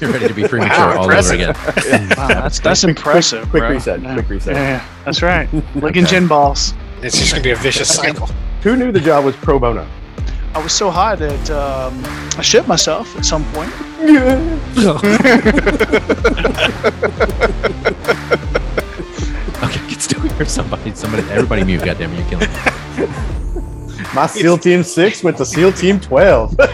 You're ready to be premature all over again. Wow, that's that's impressive. quick bro. reset, Yeah. quick reset. Yeah, yeah, that's right. Licking gin balls. It's just gonna be a vicious cycle. Who knew the job was pro bono? I was so high that um, I shit myself at some point. Okay, can still hear somebody. Somebody, everybody mute. Goddamn, you're killing me. My SEAL Team 6 went to SEAL Team 12.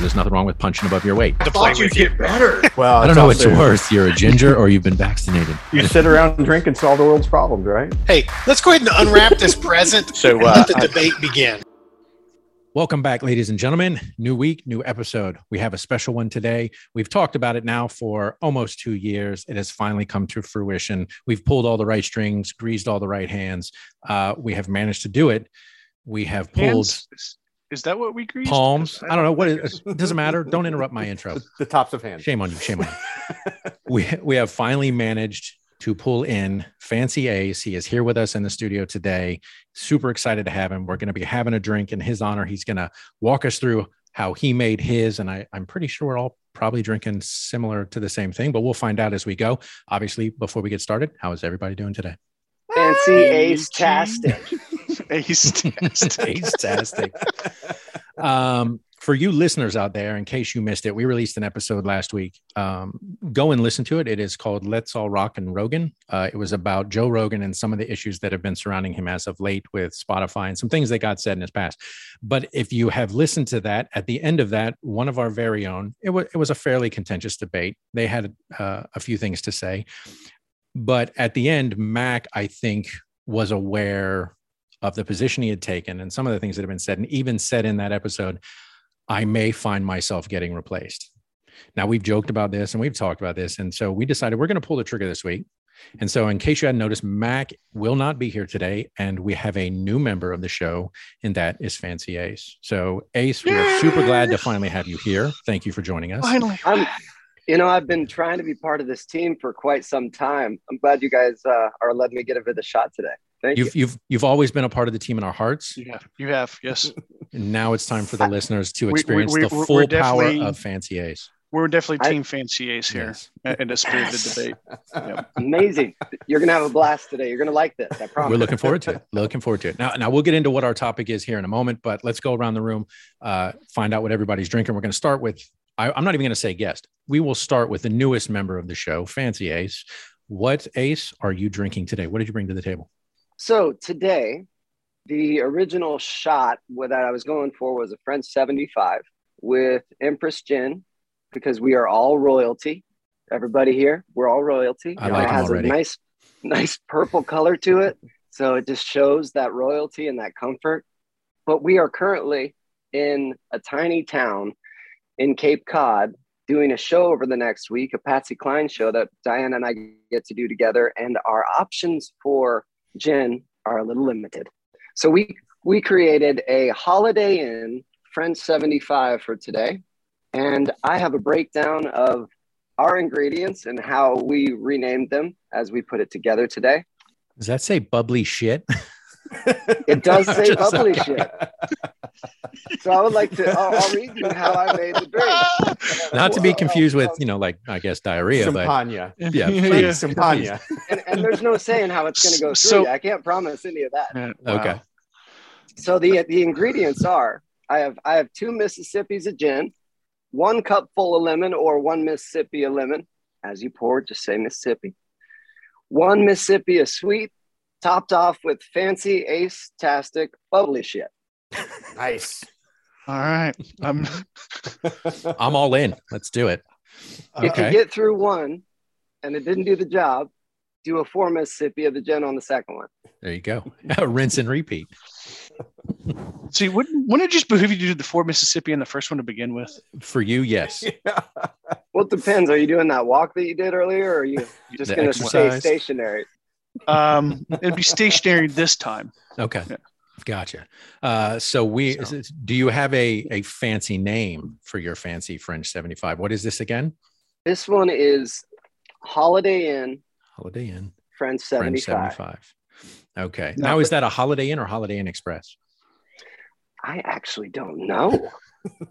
There's nothing wrong with punching above your weight. To play with you. better. well, I don't know what's also- worse. You're a ginger or you've been vaccinated. You sit around and drink and solve the world's problems, right? Hey, let's go ahead and unwrap this present So, and uh, let the I- debate begin. Welcome back, ladies and gentlemen. New week, new episode. We have a special one today. We've talked about it now for almost two years. It has finally come to fruition. We've pulled all the right strings, greased all the right hands. Uh, we have managed to do it. We have pulled Hands? Is, is that what we greased? Palms. I don't know what it, it doesn't matter. Don't interrupt my intro. The, the tops of hands. Shame on you. Shame on you. we we have finally managed to pull in Fancy Ace. He is here with us in the studio today. Super excited to have him. We're going to be having a drink in his honor. He's going to walk us through how he made his, and I, I'm pretty sure we're all probably drinking similar to the same thing, but we'll find out as we go. Obviously, before we get started, how is everybody doing today? Fancy ace tastic. Ace test. Fantastic. um, for you listeners out there, in case you missed it, we released an episode last week. Um, go and listen to it. It is called Let's All Rock and Rogan. Uh, it was about Joe Rogan and some of the issues that have been surrounding him as of late with Spotify and some things that got said in his past. But if you have listened to that, at the end of that, one of our very own, it was, it was a fairly contentious debate. They had uh, a few things to say. But at the end, Mac, I think, was aware of the position he had taken and some of the things that have been said, and even said in that episode, I may find myself getting replaced. Now, we've joked about this and we've talked about this. And so we decided we're going to pull the trigger this week. And so, in case you hadn't noticed, Mac will not be here today. And we have a new member of the show, and that is Fancy Ace. So, Ace, we're super glad to finally have you here. Thank you for joining us. Finally. I'm, you know, I've been trying to be part of this team for quite some time. I'm glad you guys uh, are letting me get a bit of a shot today. Thank You've, you. you've, you've always been a part of the team in our hearts. You have. You have. Yes. And now it's time for the listeners to We- we- experience we- the we're- full we're power of Fancy Ace. We're definitely I- Team Fancy Ace here Yes. in a spirited debate. Amazing. You're going to have a blast today. You're going to like this. I promise. We're looking forward to it. Looking forward to it. Now, now we'll get into what our topic is here in a moment, but let's go around the room, uh, find out what everybody's drinking. We're going to start with, I, I'm not even going to say guest. We will start with the newest member of the show, Fancy Ace. What Ace are you drinking today? What did you bring to the table? So today, the original shot that I was going for was a French 75 with Empress Gin because we are all royalty. Everybody here, we're all royalty. I like it has already. a nice, nice purple color to it. So it just shows that royalty and that comfort. But we are currently in a tiny town in Cape Cod doing a show over the next week, a Patsy Cline show that Diana and I get to do together. And our options for gin are a little limited. So we we created a Holiday Inn French 75 for today. And I have a breakdown of our ingredients and how we renamed them as we put it together today. Does that say bubbly shit? It does say bubbly shit. So I would like to, I'll, I'll read you how I made the drink. Not to be confused with, you know, like, I guess diarrhea, but Sampagna. yeah, Yeah. please. Sampagna. And, and there's no saying how it's going to go through. So- I can't promise any of that. Yeah. Okay. So the the ingredients are I have I have two Mississippis of gin, one cup full of lemon or one Mississippi of lemon. As you pour, just say Mississippi. One Mississippi of sweet, topped off with fancy ace tastic bubbly shit. Nice. All right. Um, I'm all in. Let's do it. If Okay. you get through one and it didn't do the job, do a four Mississippi of the gen on the second one. There you go. Rinse and repeat. see, wouldn't, wouldn't it just behoove you to do the four Mississippi in the first one to begin with? For you, yes. Well, it depends. Are you doing that walk that you did earlier, or are you just going to stay stationary? Um, it'd be stationary this time. Okay. Yeah. Gotcha. Uh, so we So- do you have a a fancy name for your fancy French 75? What is this again? This one is Holiday Inn Holiday Inn French French 75. 75. Okay. No, now is that a Holiday Inn or Holiday Inn Express? I actually don't know.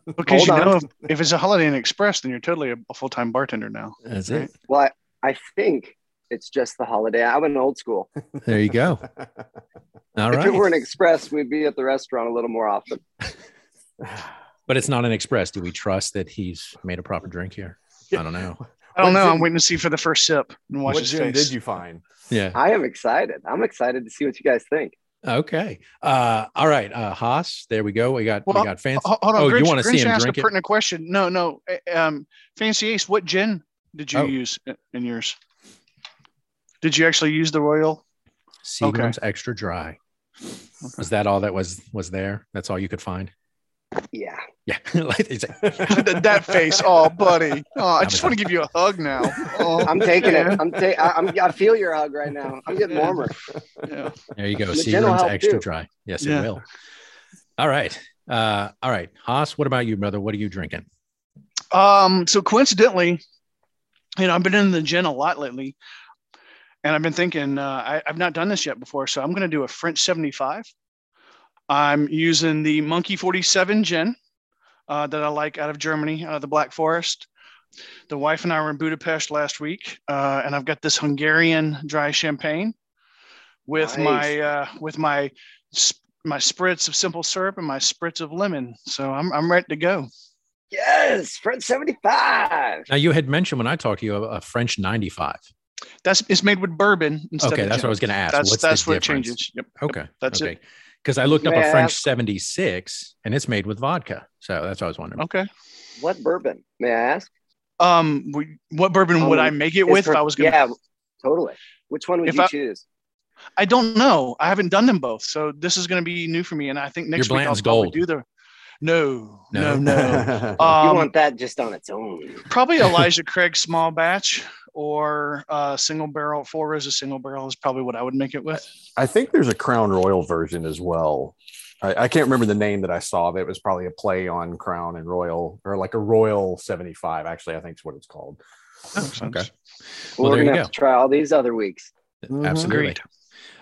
Because you Hold on. know, if, if it's a Holiday Inn Express, then you're totally a, a full time bartender now. That's Right. it. Well, I, I think it's just the holiday. I'm an old school. There you go. All if right. it were an express, we'd be at the restaurant a little more often. but it's not an express. Do we trust that he's made a proper drink here? I don't know. I don't know. I'm waiting to see for the first sip and watch what his gin face. did you find? Yeah. I am excited. I'm excited to see what you guys think. Okay. Uh, all right. Uh, Haas, there we go. We got we got fancy. Hold on, Oh, Grinch, you want to see him asked drink a it? pertinent question. No, no. Um, Fancy Ace, what gin did you Oh. use in- in yours? Did you actually use the Royal? Seagram's extra dry. Was that all that was was there? That's all you could find? Yeah. Yeah. Like, it's like- that, that face. Oh, buddy. Oh, I just want to give you a hug now. Oh, I'm taking yeah. it. I'm ta- I- I'm I feel your hug right now. I'm getting warmer. Yeah. there you go. The gin will Seagram's extra too. dry. Yes, Yeah. it will. All right. Uh, all right. Haas, what about you, brother? What are you drinking? Um, so coincidentally, you know, I've been in the gin a lot lately, and I've been thinking uh, I, I've not done this yet before, so I'm going to do a French 75. I'm using the Monkey 47 gin uh, that I like out of Germany, out of the Black Forest. The wife and I were in Budapest last week, uh, and I've got this Hungarian dry champagne with Nice. my uh, with my my spritz of simple syrup and my spritz of lemon. So I'm I'm ready to go. Yes, French 75. Now you had mentioned when I talked to you a, a French 95. That's it's made with bourbon instead Okay, of that's gin. what I was going to ask. That's What's that's the what difference? changes. Yep. Okay, that's it. Because I looked up May a I French ask- 76 and it's made with vodka. So that's what I was wondering. Okay. What bourbon? May I ask? Um, what bourbon would Um, I make it with for- if I was gonna? Yeah, totally. Which one would If you I- choose? I don't know. I haven't done them both, so this is gonna be new for me. And I think next week I'll Blanton's probably Gold. do the. No, No. no, no. you Um, want that just on its own. probably Elijah Craig small batch or uh, single barrel. Four Roses single barrel is probably what I would make it with. I think there's a Crown Royal version as well. I, I can't remember the name that I saw, but it was probably a play on Crown and Royal, or like a Royal 75. Actually, I think is what it's called. Okay. Well, Well, We're gonna have go. to try all these other weeks. Absolutely. Agreed.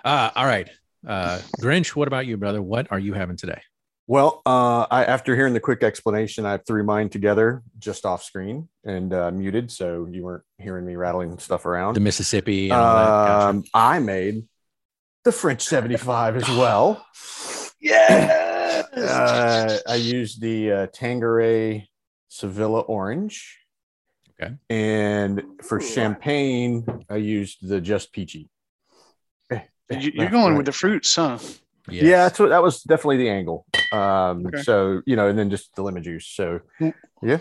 Uh, all right. Uh, Grinch, what about you, brother? What are you having today? Well, uh, I, after hearing the quick explanation, I threw mine together just off screen and uh, muted, so you weren't hearing me rattling stuff around. The Mississippi and all that. Gotcha. Um, I made the French 75 as well. Yeah. Uh, I used the uh, Tanqueray Sevilla Orange. Okay. And for Ooh. champagne, I used the Just Peachy. You, you're going with the fruits, huh? Yes. Yeah, that's what that was definitely the angle. Um, Okay. so you know, and then just the lemon juice. So yeah.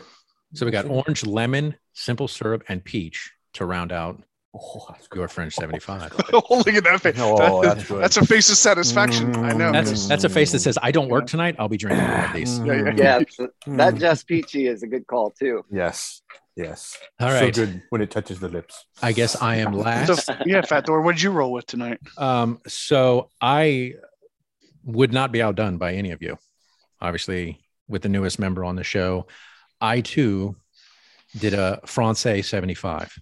So we got orange, lemon, simple syrup, and peach to round out oh, that's your French 75. oh, look at that face. Oh, That- that's good. that's a face of satisfaction. I know. That's that's a face that says, I don't work tonight. I'll be drinking one of these. Yeah, yeah. Yeah, that Mm. Just Peachy is a good call too. Yes. Yes. All right. So good when it touches the lips. I guess I am last. So, yeah, Fat Thor, what did you roll with tonight? Um, so I would not be outdone by any of you. Obviously, with the newest member on the show, I too did a Francais 75.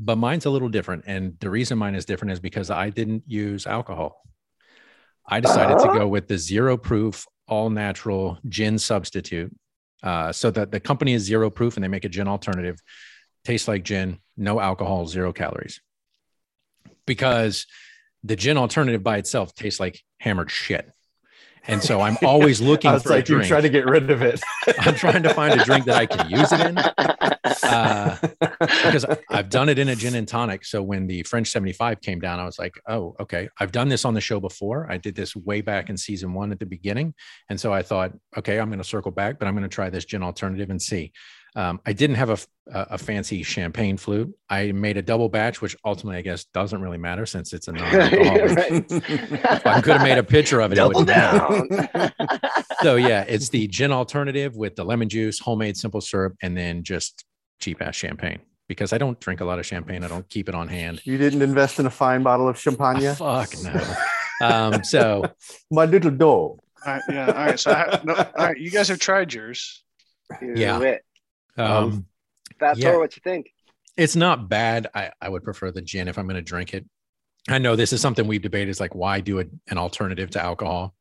But mine's a little different. And the reason mine is different is because I didn't use alcohol. I decided to go with the zero proof, all natural gin substitute. Uh, so that the company is zero proof and they make a gin alternative, tastes like gin, no alcohol, zero calories. Because the gin alternative by itself tastes like hammered shit. And so I'm always looking for like, you drink. try to get rid of it. I'm trying to find a drink that I can use it in uh, because I've done it in a gin and tonic. So when the French 75 came down, I was like, oh, okay. I've done this on the show before. I did this way back in season one at the beginning. And so I thought, okay, I'm going to circle back, but I'm going to try this gin alternative and see. Um, I didn't have a, a, a fancy champagne flute. I made a double batch, which ultimately I guess doesn't really matter since it's a non-alcoholic. I could have made a picture of it. it Double wouldn't down. so yeah, it's the gin alternative with the lemon juice, homemade simple syrup, and then just cheap ass champagne. Because I don't drink a lot of champagne, I don't keep it on hand. you didn't invest in a fine bottle of champagne? Fuck no. Um, so My little dog. All right, yeah. All right. So, I, no, all right. You guys have tried yours. Yeah. Do it. Um, Fat Yeah. Thor, what you think? it's not bad. I, I would prefer the gin if I'm going to drink it. I know this is something we've debated is like, why do it, an alternative to alcohol?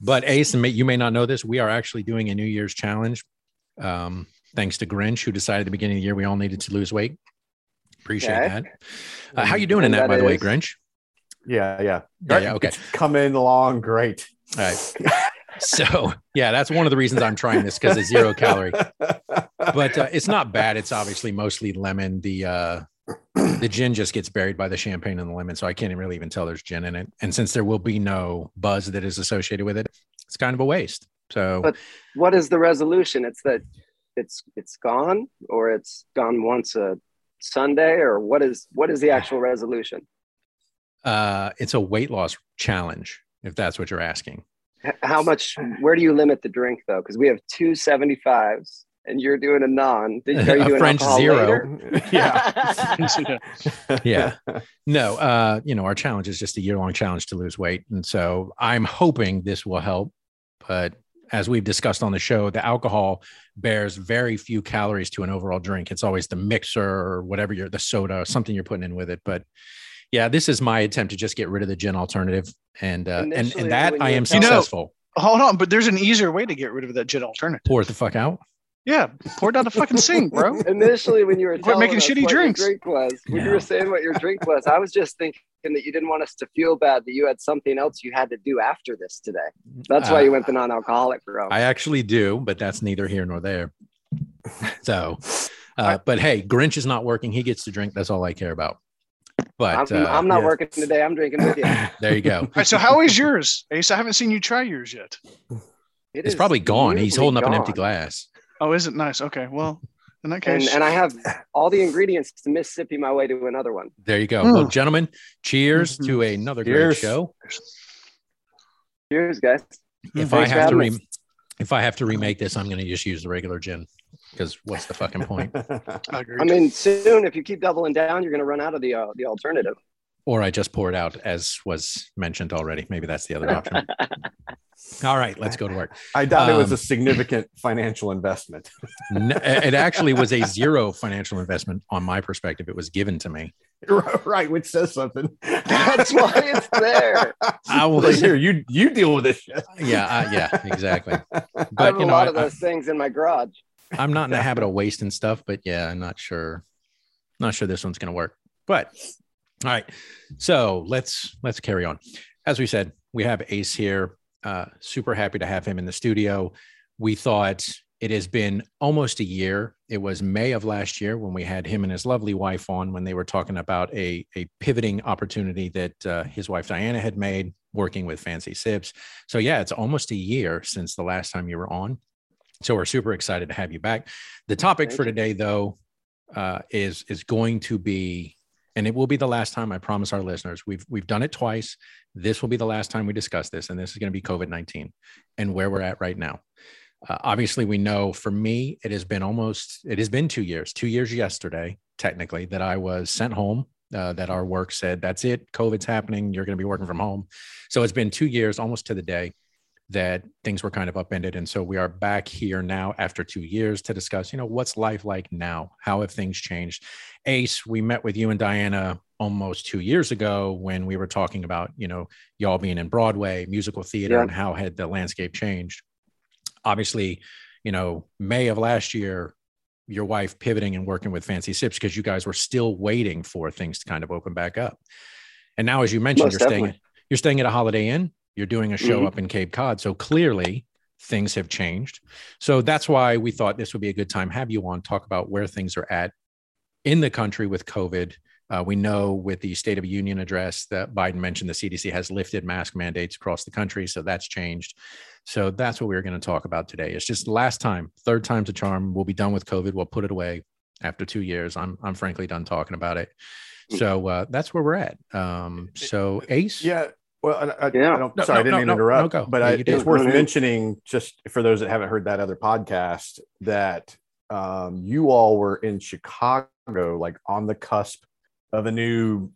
But Ace, and may, you may not know this, we are actually doing a New Year's challenge. Um, thanks to Grinch, who decided at the beginning of the year we all needed to lose weight. Appreciate Okay. that. Uh, how you doing in that, that by the way, Grinch? Yeah, yeah. Yeah, yeah, okay. It's coming along great. All right. So yeah, that's one of the reasons I'm trying this because it's zero calorie. But uh, it's not bad. It's obviously mostly lemon. The uh, the gin just gets buried by the champagne and the lemon, so I can't really even tell there's gin in it. And since there will be no buzz that is associated with it, it's kind of a waste. So But- What is the resolution? It's that it's it's gone, or it's gone once a Sunday, or what is what is the actual resolution? uh, it's a weight loss challenge, if that's what you're asking. H- How much? Where do you limit the drink though? Because we have two seventy fives, and you're doing a non. Did- Are you A doing French zero. yeah. Yeah. No, uh, you know, our challenge is just a year long challenge to lose weight. And so I'm hoping this will help. But as we've discussed on the show, the alcohol bears very few calories to an overall drink. It's always the mixer or whatever you're the soda, or something you're putting in with it. But yeah, this is my attempt to just get rid of the gin alternative. And uh, and, and that I am were telling- successful. Hold on, but there's an easier way to get rid of that gin alternative. Pour it the fuck out. Yeah, pour it down the fucking sink, bro. Initially, when you were Quit making us shitty what drinks. your drink was, when you were saying what your drink was, I was just thinking that you didn't want us to feel bad that you had something else you had to do after this today. That's why Uh, you went the non-alcoholic route. I actually do, but that's neither here nor there. So, uh, but hey, Grinch is not working. He gets to drink. That's all I care about. But I'm, uh, I'm not yeah. working today. I'm drinking with you. there you go. All right, so how is yours, Ace? I haven't seen you try yours yet. It It's probably gone. He's weirdly holding up an empty glass. Oh, is it nice? Okay, well, in that case, and I have all the ingredients to Mississippi my way to another one. There you go. Mm. Well, gentlemen, cheers Mhm. to another Cheers. great show. Cheers, guys. If I Thanks for have to re- if I have to remake this, I'm going to just use the regular gin because what's the fucking point? agreed. I mean, soon if you keep doubling down, you're going to run out of the uh, the alternative. Or I just pour it out, as was mentioned already. Maybe that's the other option. All right, let's go to work. I doubt it was Um, a significant financial investment. N- It actually was a zero financial investment on my perspective. It was given to me. right, which says something. That's why it's there. I Well, was, here, you you deal with this shit. yeah, uh, yeah, exactly. I have But a you know, lot of I, those things in my garage. I'm not in the habit of wasting stuff, but yeah, I'm not sure. Not sure this one's going to work. But all right, so let's let's carry on. As we said, we have Ace here. Uh, super happy to have him in the studio. We thought it has been almost a year. It was May of last year when we had him and his lovely wife on when they were talking about a a pivoting opportunity that uh, his wife Diana had made working with Fancy Sips. So yeah, it's almost a year since the last time you were on. So we're super excited to have you back. The topic Thank for today, though, uh, is is going to be, and it will be the last time. I promise our listeners. We've we've done it twice. This will be the last time we discuss this, and this is going to be COVID nineteen and where we're at right now. Uh, obviously, we know for me, it has been almost it has been two years. Two years yesterday, technically, that I was sent home. Uh, that our work said that's it. COVID's happening. You're going to be working from home. So it's been two years, almost to the day that things were kind of upended. And so we are back here now after two years to discuss, you know, what's life like now? How have things changed? Ace, we met with you and Diana almost two years ago when we were talking about, you know, y'all being in Broadway, musical theater, Yeah. and how had the landscape changed. Obviously, you know, May of last year, your wife pivoting and working with Fancy Sips because you guys were still waiting for things to kind of open back up. And now, as you mentioned, Most you're staying definitely. you're staying at a Holiday Inn. You're doing a show Mhm. up in Cape Cod. So clearly things have changed. So that's why we thought this would be a good time have you on talk about where things are at in the country with COVID. Uh, we know with the State of Union address that Biden mentioned the CDC has lifted mask mandates across the country. So that's changed. So that's what we're going to talk about today. It's just last time, third time's a charm. We'll be done with COVID. We'll put it away after two years. I'm, I'm frankly done talking about it. So uh, that's where we're at. Um, so Ace, Yeah. Well, I, I, Yeah. I don't, No, sorry, no, I didn't no, mean to interrupt, no, go. but Yeah, I, it's worth No, no. mentioning just for those that haven't heard that other podcast that um, you all were in Chicago, like on the cusp of a new.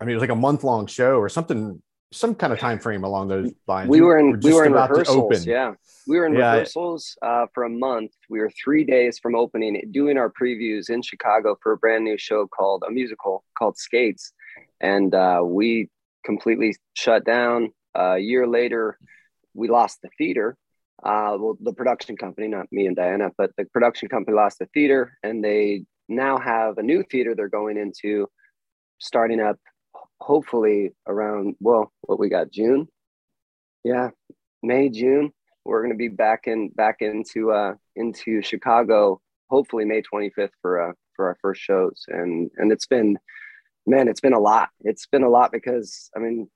I mean, it was like a month long show or something, some kind of time frame along those lines. We were in we just were in about to rehearsals. open. Yeah, we were in Yeah. rehearsals uh, for a month. We were three days from opening, doing our previews in Chicago for a brand new show called a musical called Skates. and uh, we completely shut down. A year later, we lost the theater. Uh, well, the production company, not me and Diana, but the production company lost the theater, and they now have a new theater they're going into, starting up hopefully around well, what we got June, yeah, May June. We're going to be back in back into uh, into Chicago, hopefully May 25th for uh, for our first shows, and and it's been man, it's been a lot. It's been a lot because I mean,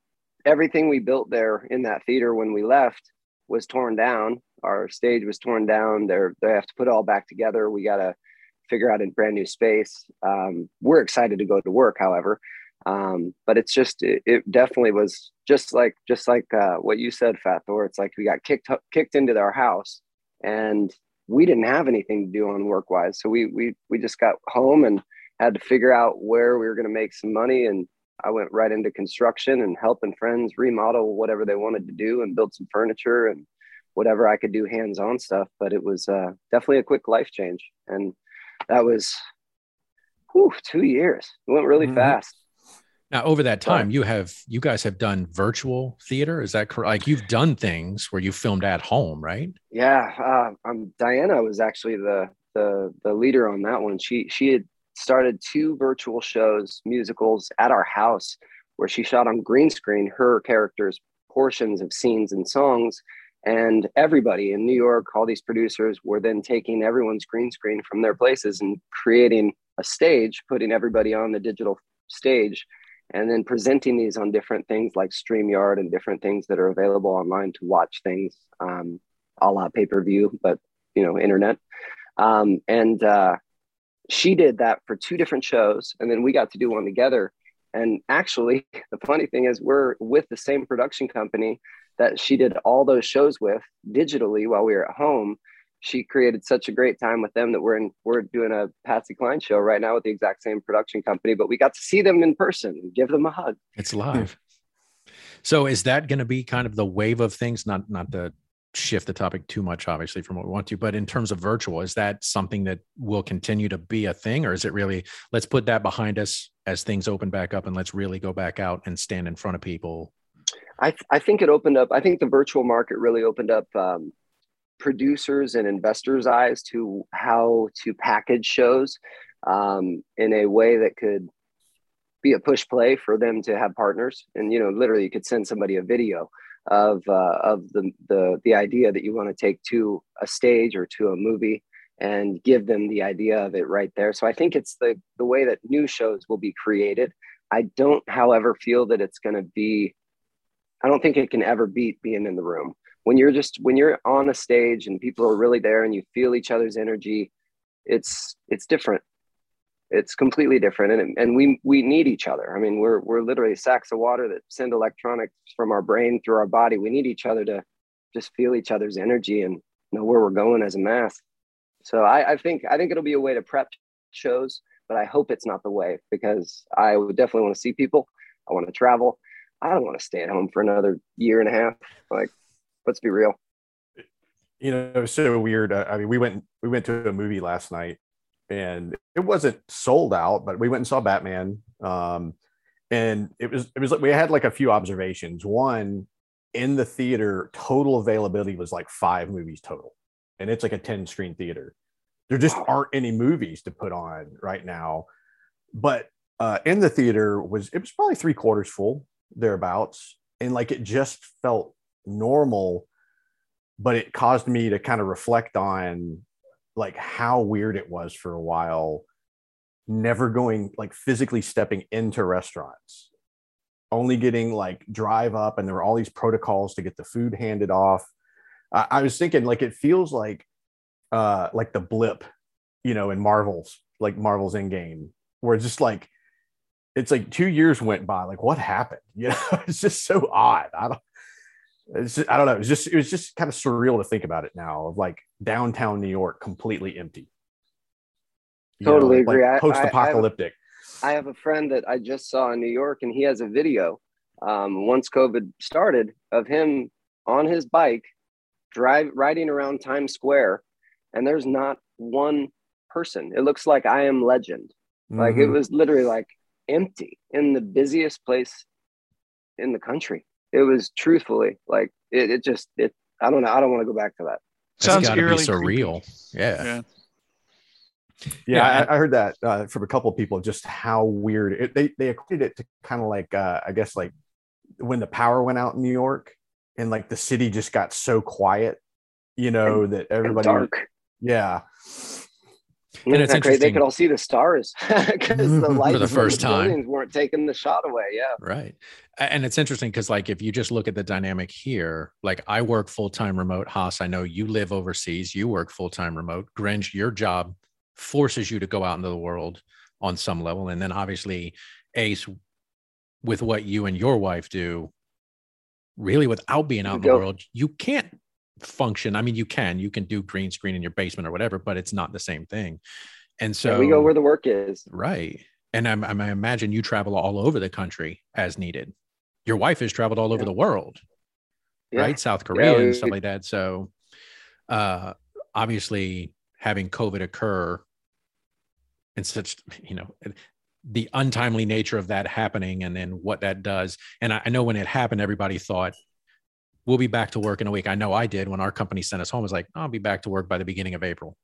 everything we built there in that theater when we left was torn down. Our stage was torn down. They're they have to put it all back together. We got to figure out a brand new space. Um, we're excited to go to work, however, um, but it's just it, it, definitely was just like just like uh, what you said, Fat Thor. It's like we got kicked kicked into our house, and we didn't have anything to do on work wise. So we we we just got home and had to figure out where we were going to make some money and I went right into construction and helping friends remodel whatever they wanted to do and build some furniture and whatever I could do hands-on stuff. But it was uh, definitely a quick life change, and that was whew, two years. It went really mm-hmm. fast. Now, over that time, you have you guys have done virtual theater. Is that correct? Like you've done things where you filmed at home, right? Yeah, uh, um, Diana was actually the the the leader on that one. She she had started two virtual shows, musicals at our house, where she shot on green screen her characters' portions of scenes and songs. And everybody in New York, all these producers were then taking everyone's green screen from their places and creating a stage, putting everybody on the digital stage, and then presenting these on different things like StreamYard and different things that are available online to watch things, um, a la pay per view, but you know, internet. Um, and uh, she did that for two different shows and then we got to do one together. And actually the funny thing is we're with the same production company that she did all those shows with digitally while we were at home. She created such a great time with them that we're in we're doing a patsy cline show right now with the exact same production company but we got to see them in person and give them a hug. It's live. So is that going to be kind of the wave of things? Not not the shift the topic too much, obviously, from what we want to. But in terms of virtual, is that something that will continue to be a thing, or is it really let's put that behind us as things open back up and let's really go back out and stand in front of people? I, th- I think it opened up. I think the virtual market really opened up um, producers and investors' eyes to how to package shows um, in a way that could be a push play for them to have partners. And you know, literally, you could send somebody a video of uh, of the, the the idea that you want to take to a stage or to a movie and give them the idea of it right there. So I think it's the the way that new shows will be created. I don't, however, feel that it's going to be. I don't think it can ever beat being in the room when you're just when you're on a stage and people are really there and you feel each other's energy. It's it's different it's completely different and, and we we need each other. I mean we're we're literally sacks of water that send electronics from our brain through our body. We need each other to just feel each other's energy and know where we're going as a mass. So i, I think i think it'll be a way to prep shows but i hope it's not the way because i would definitely want to see people. I want to travel. I don't want to stay at home for another year and a half. Like let's be real. You know it was so weird. I mean we went we went to a movie last night and it wasn't sold out, but we went and saw Batman. Um, and it was it was like we had like a few observations. One, in the theater, total availability was like five movies total, and it's like a ten screen theater. There just aren't any movies to put on right now. But uh, in the theater was it was probably three quarters full thereabouts, and like it just felt normal. But it caused me to kind of reflect on like how weird it was for a while never going like physically stepping into restaurants only getting like drive up and there were all these protocols to get the food handed off. I, I was thinking like it feels like uh like the blip you know in marvel's like marvel's Endgame where it's just like it's like two years went by like what happened? You know it's just so odd. I don't just, I don't know. It was just it was just kind of surreal to think about it now of like downtown New York completely empty. You totally know, agree. Like post-apocalyptic. I, I, have a friend that I just saw in New York, and he has a video. Um, once COVID started, of him on his bike, drive riding around Times Square, and there's not one person. It looks like I am Legend. Mm-hmm. Like it mm-hmm. was literally like empty in the busiest place in the country. It was truthfully like it, it just it I don't know. I don't want to go back to that. It's Sounds gotta be eerily surreal. creepy. Yeah. Yeah. Yeah, Yeah, I, I heard that uh, from a couple of people. Just how weird it, they they equated it to kind of like uh, I guess like when the power went out in New York and like the city just got so quiet, you know that everybody. dark. Yeah, And it's it's crazy. They could all see the stars because the lights the from first time. buildings weren't taking the shot away. Yeah. Right. And it's interesting because, like, if you just look at the dynamic here, like, I work full time remote. Haas, I know you live overseas, you work full time remote. Grinch, your job forces you to go out into the world on some level. And then obviously, Ace, with what you and your wife do, really without being out in the world, you can't function. I mean, you can, you can do green screen in your basement or whatever, but it's not the same thing. And so we go where the work is. Right. And I'm, I'm, I imagine you travel all over the country as needed. Your wife has traveled all over the world, Yeah. right? South Korea we- and stuff like that. So, uh, obviously, having COVID occur and such, you know, the untimely nature of that happening and then what that does. And I, I know when it happened, everybody thought, we'll be back to work in a week. I know I did when our company sent us home. It was like, I'll be back to work by the beginning of April.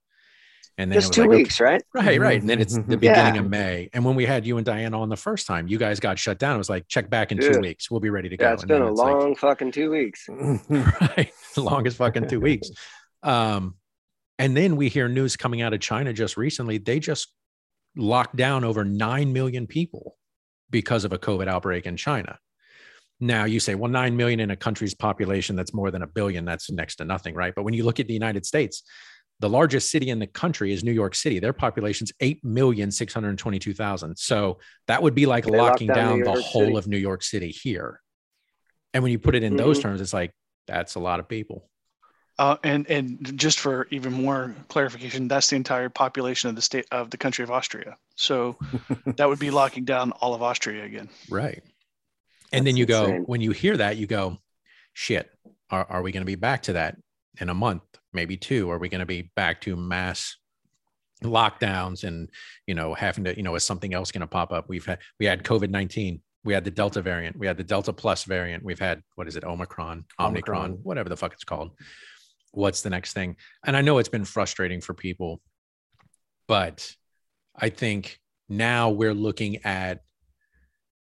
And then it Just was two like, okay, weeks, right? Right, right. And then it's the Mhm. beginning Yeah. of May. And when we had you and Diana on the first time, you guys got shut down. It was like, check back in two weeks. We'll be ready to go. Yeah, it's And been a like, long fucking two weeks. right, the longest fucking two weeks. Um, and then we hear news coming out of China just recently. They just locked down over 9 million people because of a COVID outbreak in China. Now you say, well, 9 million in a country's population that's more than a billion, that's next to nothing, right? But when you look at the United States, the largest city in the country is New York City. Their population's 8,622,000. So that would be like They locking down down the whole City. of New York City here. And when you put it in those Mhm. terms, it's like, that's a lot of people. Uh, and and just for even more clarification, that's the entire population of the state of the country of Austria. So that would be locking down all of Austria again. Right. And then you go, when you hear that, you go, shit, are, are we going to be back to that in a month, maybe two? Are we going to be back to mass lockdowns and, you know, having to, you know, is something else going to pop up? We've had, we had COVID 19, we had the Delta variant, we had the Delta Plus variant, we've had, what is it, Omicron, Omicron, Omicron. whatever the fuck it's called. What's the next thing? And I know it's been frustrating for people, but I think now we're looking at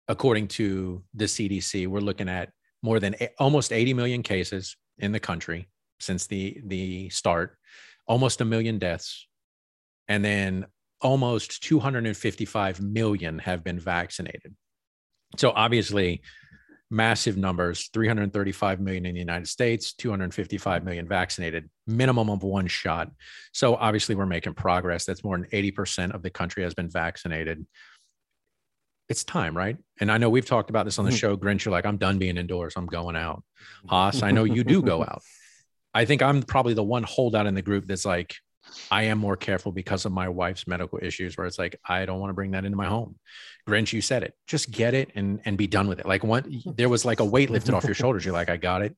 according to the CDC, we're looking at more than almost 80 million cases in the country since the the start, almost a million deaths, and then almost 255 million have been vaccinated. So obviously, massive numbers 335 million in the United States, 255 million vaccinated, minimum of one shot. So obviously, we're making progress. That's more than 80% of the country has been vaccinated. It's time, right? And I know we've talked about this on the Mhm. show. Grinch, you're like, I'm done being indoors. I'm going out. Haas, I know you do go out. I think I'm probably the one holdout in the group that's like, I am more careful because of my wife's medical issues, where it's like, I don't want to bring that into my home. Grinch, you said it. Just get it and and be done with it. Like one, there was like a weight lifted off your shoulders. You're like, I got it,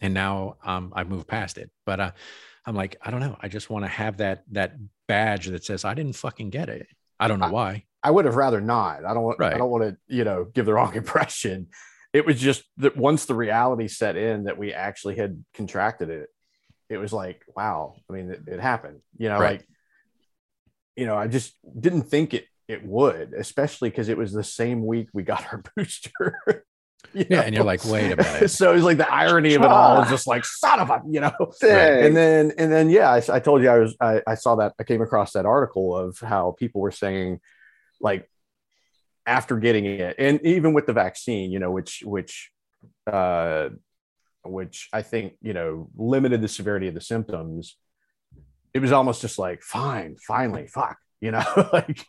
and now um, I've moved past it. But uh, I'm like, I don't know. I just want to have that that badge that says I didn't fucking get it. I don't know I- why. I would have rather not. I don't want. Right. I don't want to, you know, give the wrong impression. It was just that once the reality set in that we actually had contracted it, it was like, wow. I mean, it, it happened. You know, Right. like, you know, I just didn't think it it would, especially because it was the same week we got our booster. You Yeah, know? and you're like, wait a minute. so it's like the irony of it all is just like son of a, you know. Dang. and then and then yeah I, I told you i was I, I saw that i came across that article of how people were saying like after getting it and even with the vaccine you know which which uh which i think you know limited the severity of the symptoms it was almost just like fine finally fuck you know like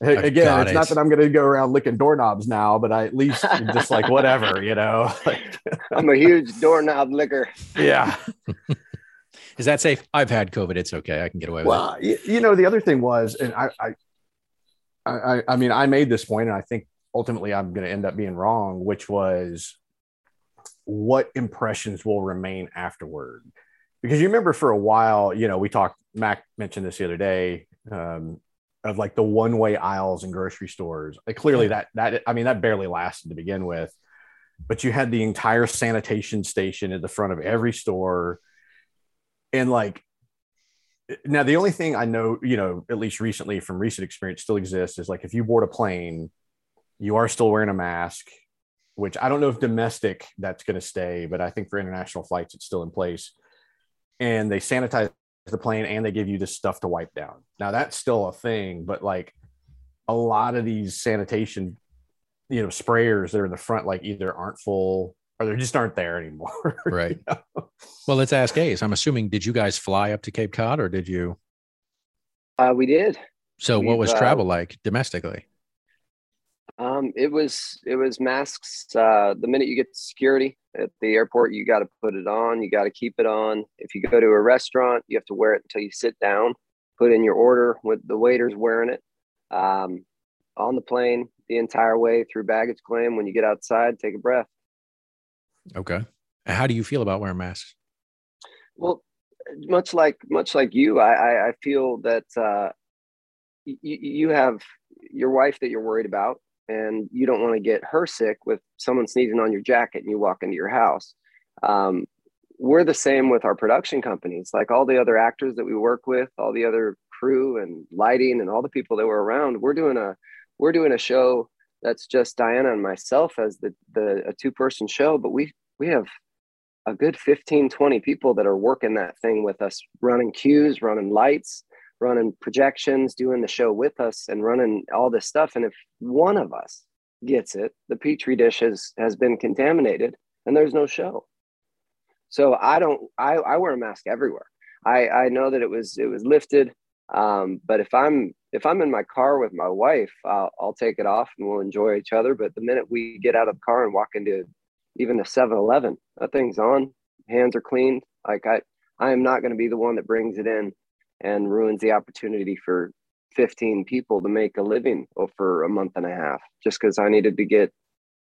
again got it's not that i'm going to go around licking doorknobs now but i at least just like whatever you know like, I'm a huge doorknob licker. yeah Is that safe? I've had COVID. It's okay. I can get away with it. Well, you, you know, the other thing was, and I, I, I, I mean, I made this point, and I think ultimately I'm going to end up being wrong, which was what impressions will remain afterward. Because you remember for a while, you know, we talked. Mac mentioned this the other day um, of like the one way aisles in grocery stores. Like clearly that that I mean that barely lasted to begin with, but you had the entire sanitation station at the front of every store, and like now the only thing I know, you know, at least recently from recent experience still exists is like if you board a plane, you are still wearing a mask, which I don't know if domestic that's going to stay, but I think for international flights it's still in place. And they sanitize the plane and they give you this stuff to wipe down. Now that's still a thing, but like a lot of these sanitation, you know, sprayers that are in the front, like either aren't full or they just aren't there anymore. Right. you know? Well, let's ask Ace. I'm assuming, did you guys fly up to Cape Cod or did you? Uh, we did. So, what We've, was uh, travel like domestically? Um, it was it was masks. Uh, the minute you get to security at the airport, you got to put it on. You got to keep it on. If you go to a restaurant, you have to wear it until you sit down. Put in your order with the waiters wearing it. Um, on the plane, the entire way through baggage claim. When you get outside, take a breath. Okay. How do you feel about wearing masks? Well, much like much like you, I I, feel that uh, you have your wife that you're worried about, and you don't want to get her sick with someone sneezing on your jacket and you walk into your house. Um, we're the same with our production companies, like all the other actors that we work with, all the other crew and lighting and all the people that were around. We're doing a we're doing a show that's just Diana and myself as the the a two person show, but we we have a good 15 20 people that are working that thing with us running cues running lights running projections doing the show with us and running all this stuff. And if one of us gets it the petri dish has has been contaminated and there's no show. So i don't i i wear a mask everywhere. I i know that it was it was lifted um, but if i'm if i'm in my car with my wife I'll, I'll take it off and we'll enjoy each other but the minute we get out of the car and walk into even a 7-Eleven. That thing's on. Hands are cleaned. Like I, I am not going to be the one that brings it in and ruins the opportunity for 15 people to make a living for a month and a half just because I needed to get,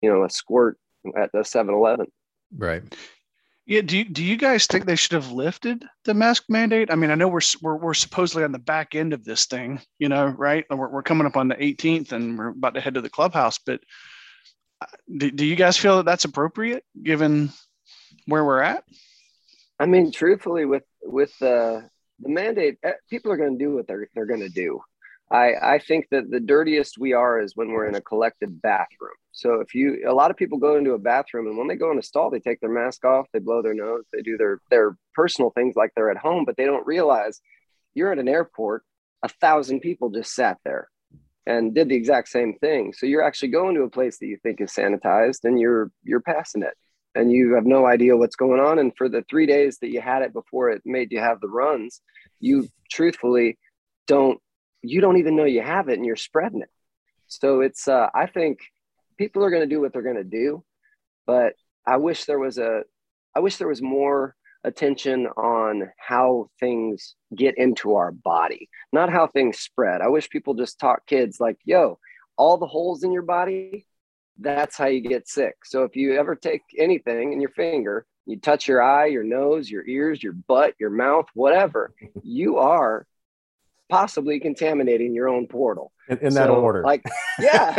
you know, a squirt at the 7-Eleven. Right. Yeah. Do you, do you guys think they should have lifted the mask mandate? I mean, I know we're, we're, we're supposedly on the back end of this thing, you know, right? We're, we're coming up on the 18th and we're about to head to the clubhouse, but uh, do, do you guys feel that that's appropriate given where we're at? I mean, truthfully, with with the the mandate, eh, people are going to do what they're they're going to do. I I think that the dirtiest we are is when we're in a collective bathroom. So if you, a lot of people go into a bathroom and when they go in a stall, they take their mask off, they blow their nose, they do their their personal things like they're at home, but they don't realize you're at an airport. A thousand people just sat there and did the exact same thing. So you're actually going to a place that you think is sanitized and you're you're passing it and you have no idea what's going on. And for the three days that you had it before it made you have the runs, you truthfully don't you don't even know you have it and you're spreading it. So it's uh, I think people are going to do what they're going to do, but I wish there was a I wish there was more attention on how things get into our body, not how things spread. I wish people just taught kids like, yo, all the holes in your body, that's how you get sick. So if you ever take anything in your finger, you touch your eye, your nose, your ears, your butt, your mouth, whatever, you are possibly contaminating your own portal. in, in that order. Like, yeah,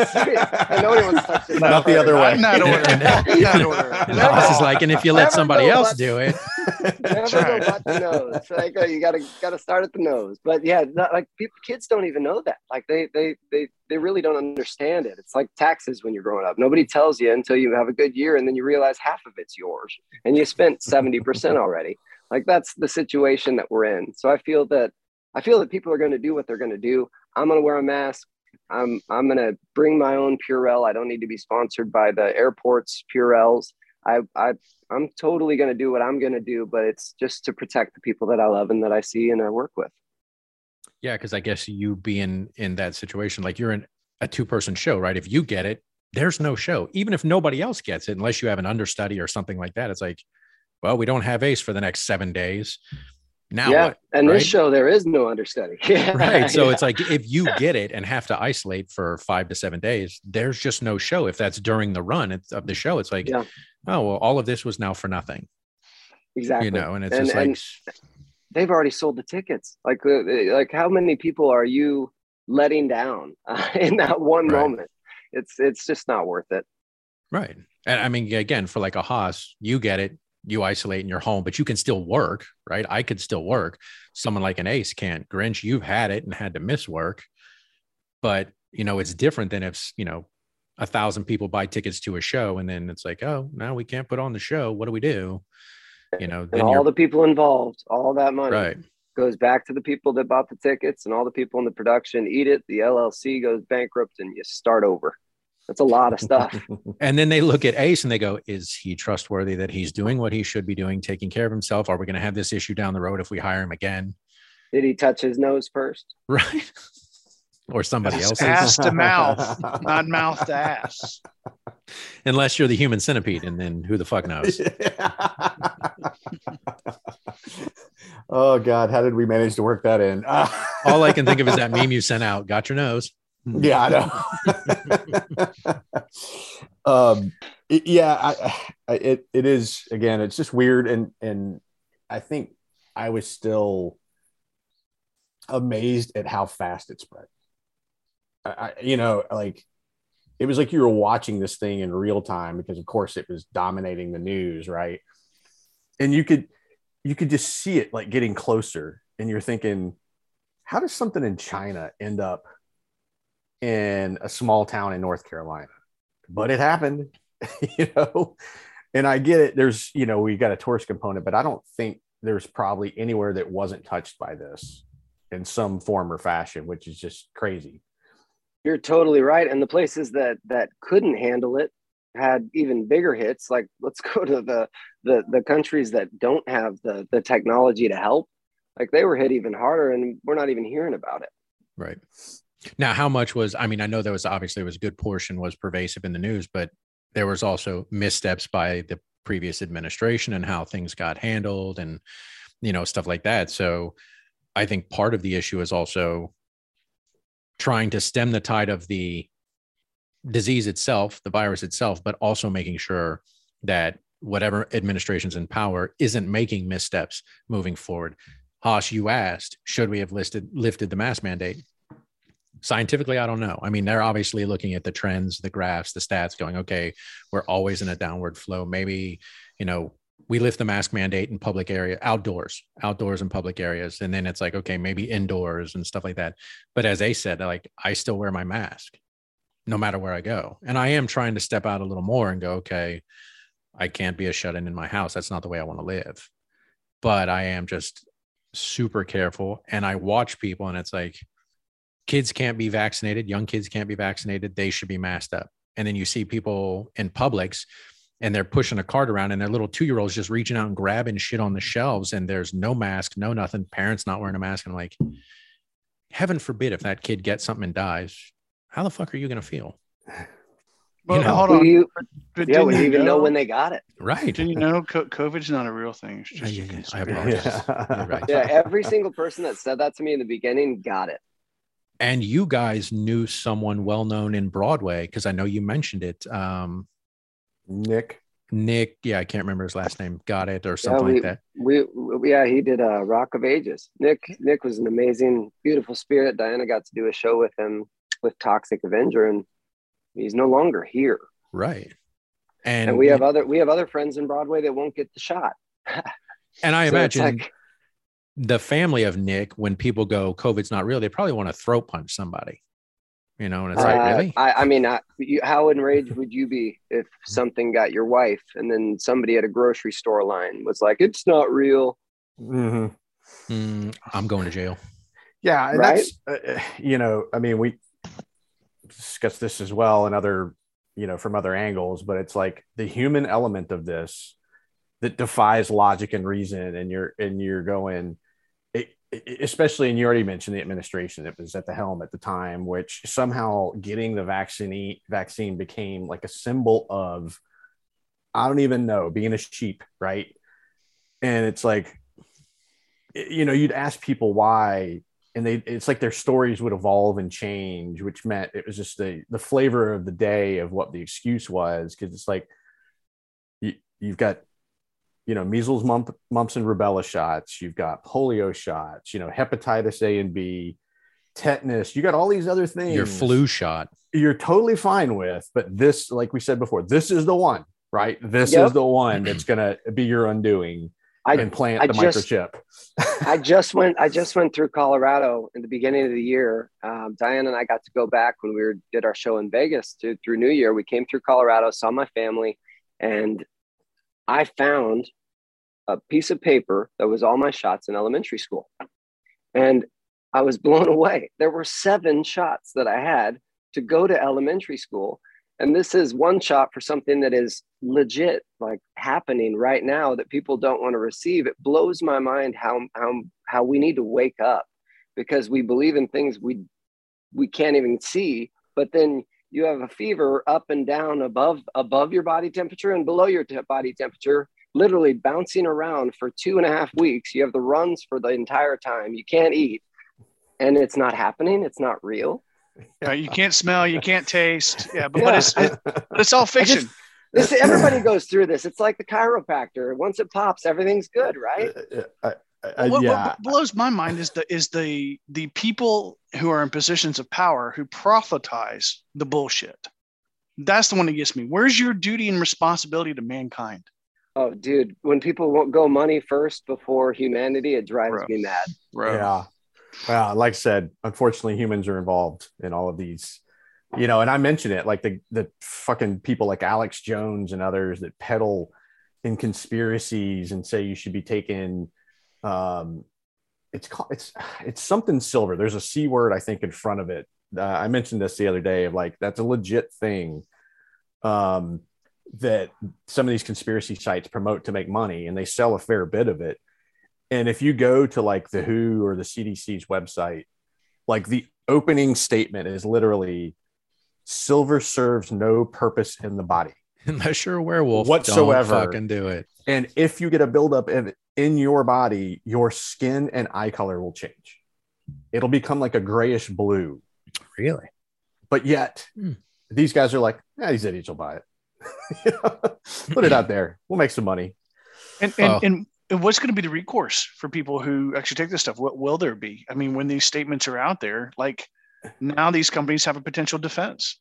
I know anyone's touched it. Not the other way. In that order. And- In that order. And Ross is like, and if you let Never somebody else what- do it, Never go right. butt the nose. Like uh, you gotta gotta start at the nose. But yeah, not, like people, kids don't even know that. Like they they they they really don't understand it. It's like taxes when you're growing up. Nobody tells you until you have a good year, and then you realize half of it's yours, and you spent seventy percent already. Like that's the situation that we're in. So I feel that I feel that people are going to do what they're going to do. I'm going to wear a mask. I'm I'm going to bring my own Purell. I don't need to be sponsored by the airport's Purells. I I I'm totally going to do what I'm going to do, but it's just to protect the people that I love and that I see and I work with. yeah, because I guess you being in that situation, like you're in a two person show, right? If you get it, there's no show. Even if nobody else gets it, unless you have an understudy or something like that, it's like, well, we don't have Ace for the next seven days. Now yeah, what? and right? this show there is no understudy. right. So Yeah. it's like if you get it and have to isolate for five to seven days, there's just no show. If that's during the run of the show, it's like, Yeah. oh well, all of this was now for nothing, exactly. you know. And it's And- just like, they've already sold the tickets. Like uh, like how many people are you letting down uh, in that one Right. moment. It's it's just not worth it. Right. And I mean, again, for like a Haas, you get it. You isolate in your home, but you can still work, right? I could still work. Someone like an Ace can't. Grinch, you've had it and had to miss work. But, you know, it's different than if, you know, a thousand people buy tickets to a show and then it's like, oh, now we can't put on the show. What do we do? You know, And all you're the people involved, all that money right. goes back to the people that bought the tickets and all the people in the production eat it. The LLC goes bankrupt and you start over. That's a lot of stuff. And then they look at Ace and they go, is he trustworthy that he's doing what he should be doing, taking care of himself? Are we going to have this issue down the road if we hire him again? Did he touch his nose first? Right. or somebody That's else's. ass to mouth, not mouth to ass. unless you're the human centipede, and then who the fuck knows? oh God, how did we manage to work that in? All I can think of is that meme you sent out. Got your nose. Yeah, I know. um, it- yeah, I, I, it it is again. It's just weird, and and I think I was still amazed at how fast it spread. I, I, you know, like it was like you were watching this thing in real time because, of course, it was dominating the news, right? And you could you could just see it like getting closer, and you're thinking, how does something in China end up in a small town in North Carolina? But it happened, you know. And I get it. There's, you know, we got a tourist component, but I don't think there's probably anywhere that wasn't touched by this in some form or fashion, which is just crazy. You're totally right. And the places that that couldn't handle it had even bigger hits. Like let's go to the the the countries that don't have the the technology to help. Like they were hit even harder, and we're not even hearing about it. Right. Now, how much was, I mean, I know there was obviously was a good portion was pervasive in the news, but there was also missteps by the previous administration and how things got handled and, you know, stuff like that. So I think part of the issue is also trying to stem the tide of the disease itself, the virus itself, but also making sure that whatever administration's in power isn't making missteps moving forward. Haas, you asked, should we have listed lifted the mask mandate? Scientifically, I don't know. I mean, they're obviously looking at the trends, the graphs, the stats, going, okay, we're always in a downward flow. Maybe, you know, we lift the mask mandate in public area, outdoors, outdoors in public areas. And then it's like, okay, maybe indoors and stuff like that. But as they said, like, I still wear my mask no matter where I go. And I am trying to step out a little more and go, okay, I can't be a shut in in my house. That's not the way I want to live. But I am just super careful. And I watch people and it's like, kids can't be vaccinated, young kids can't be vaccinated. They should be masked up. And then you see people in Publix and they're pushing a cart around and their little two year olds just reaching out and grabbing shit on the shelves and there's no mask, no nothing. Parents not wearing a mask. And I'm like, heaven forbid if that kid gets something and dies, how the fuck are you going to feel? Well, know. hold Will on. you, But yeah, didn't we you even know when they got it. Right. Didn't you know co- COVID's not a real thing? It's just a yeah, yeah. I apologize. You're right. Yeah, every single person that said that to me in the beginning got it. And you guys knew someone well known in Broadway because I know you mentioned it. Um, Nick. Nick, yeah, I can't remember his last name. Got it or something we- like that. We, we yeah, he did uh, Rock of Ages. Nick Nick was an amazing, beautiful spirit. Diana got to do a show with him with Toxic Avenger, and he's no longer here. Right. And, And, we have other we have other friends in Broadway that won't get the shot. and I So imagine like, the family of Nick, when people go, COVID's not real, they probably want to throat punch somebody. You know, and it's like, uh, really? I, I mean, I, you, how enraged would you be if something got your wife, and then somebody at a grocery store line was like, "It's not real." Mm-hmm. Mm, I'm going to jail. Yeah, and Right? that's uh, you know, I mean, we discussed this as well and other, you know, from other angles, but it's like the human element of this that defies logic and reason, and you're and you're going, it, it- especially, and you already mentioned the administration that was at the helm at the time, which somehow getting the vaccine vaccine became like a symbol of, I don't even know, being a sheep, right? And it's like, you know, you'd ask people why and they it's like their stories would evolve and change which meant it was just the the flavor of the day of what the excuse was because it's like you, you've got you know measles mump, mumps and rubella shots you've got polio shots you know hepatitis a and b tetanus, you got all these other things. Your flu shot. you're totally fine with, but this, like we said before, this is the one, right? This Yep. is the one that's gonna be your undoing I and plant I the just- microchip. I just went. I just went through Colorado in the beginning of the year. Um, Diane and I got to go back when we were, did our show in Vegas to, through New Year. We came through Colorado, saw my family, and I found a piece of paper that was all my shots in elementary school, and I was blown away. There were seven shots that I had to go to elementary school, and this is one shot for something that is legit like happening right now that people don't want to receive. It blows my mind how how how we need to wake up because we believe in things we we can't even see but then you have a fever up and down above above your body temperature and below your te- body temperature literally bouncing around for two and a half weeks. You have the runs for the entire time. You can't eat. And it's not happening. It's not real. Right? You can't smell, you can't taste. Yeah, but, Yeah, but, it's, I- but it's all fiction. this everybody goes through this. It's like the chiropractor. Once it pops everything's good right? Uh, uh, what, yeah, what blows my mind is the is the the people who are in positions of power who prophetize the bullshit. That's the one that gets me. Where's your duty and responsibility to mankind? Oh, dude, when people won't go money first before humanity, it drives Bro. me mad. Bro. yeah, yeah. Like I said, unfortunately, humans are involved in all of these. You know, and I mentioned it like the the fucking people like Alex Jones and others that peddle in conspiracies and say you should be taken. Um, it's called it's it's something silver. There's a c word I think in front of it. Uh, I mentioned this the other day of like that's a legit thing. Um, that some of these conspiracy sites promote to make money, and they sell a fair bit of it. And if you go to like the WHO or the CDC's website, like the opening statement is literally silver serves no purpose in the body. Unless you're a werewolf, Whatsoever. don't fucking do it. And if you get a buildup of it in your body, your skin and eye color will change. It'll become like a grayish blue. Really? But yet, Hmm. these guys are like, yeah, these idiots will buy it. You know? Put it out there. We'll make some money. And and, Oh. and and what's going to be the recourse for people who actually take this stuff? What will there be? I mean, when these statements are out there, like now these companies have a potential defense.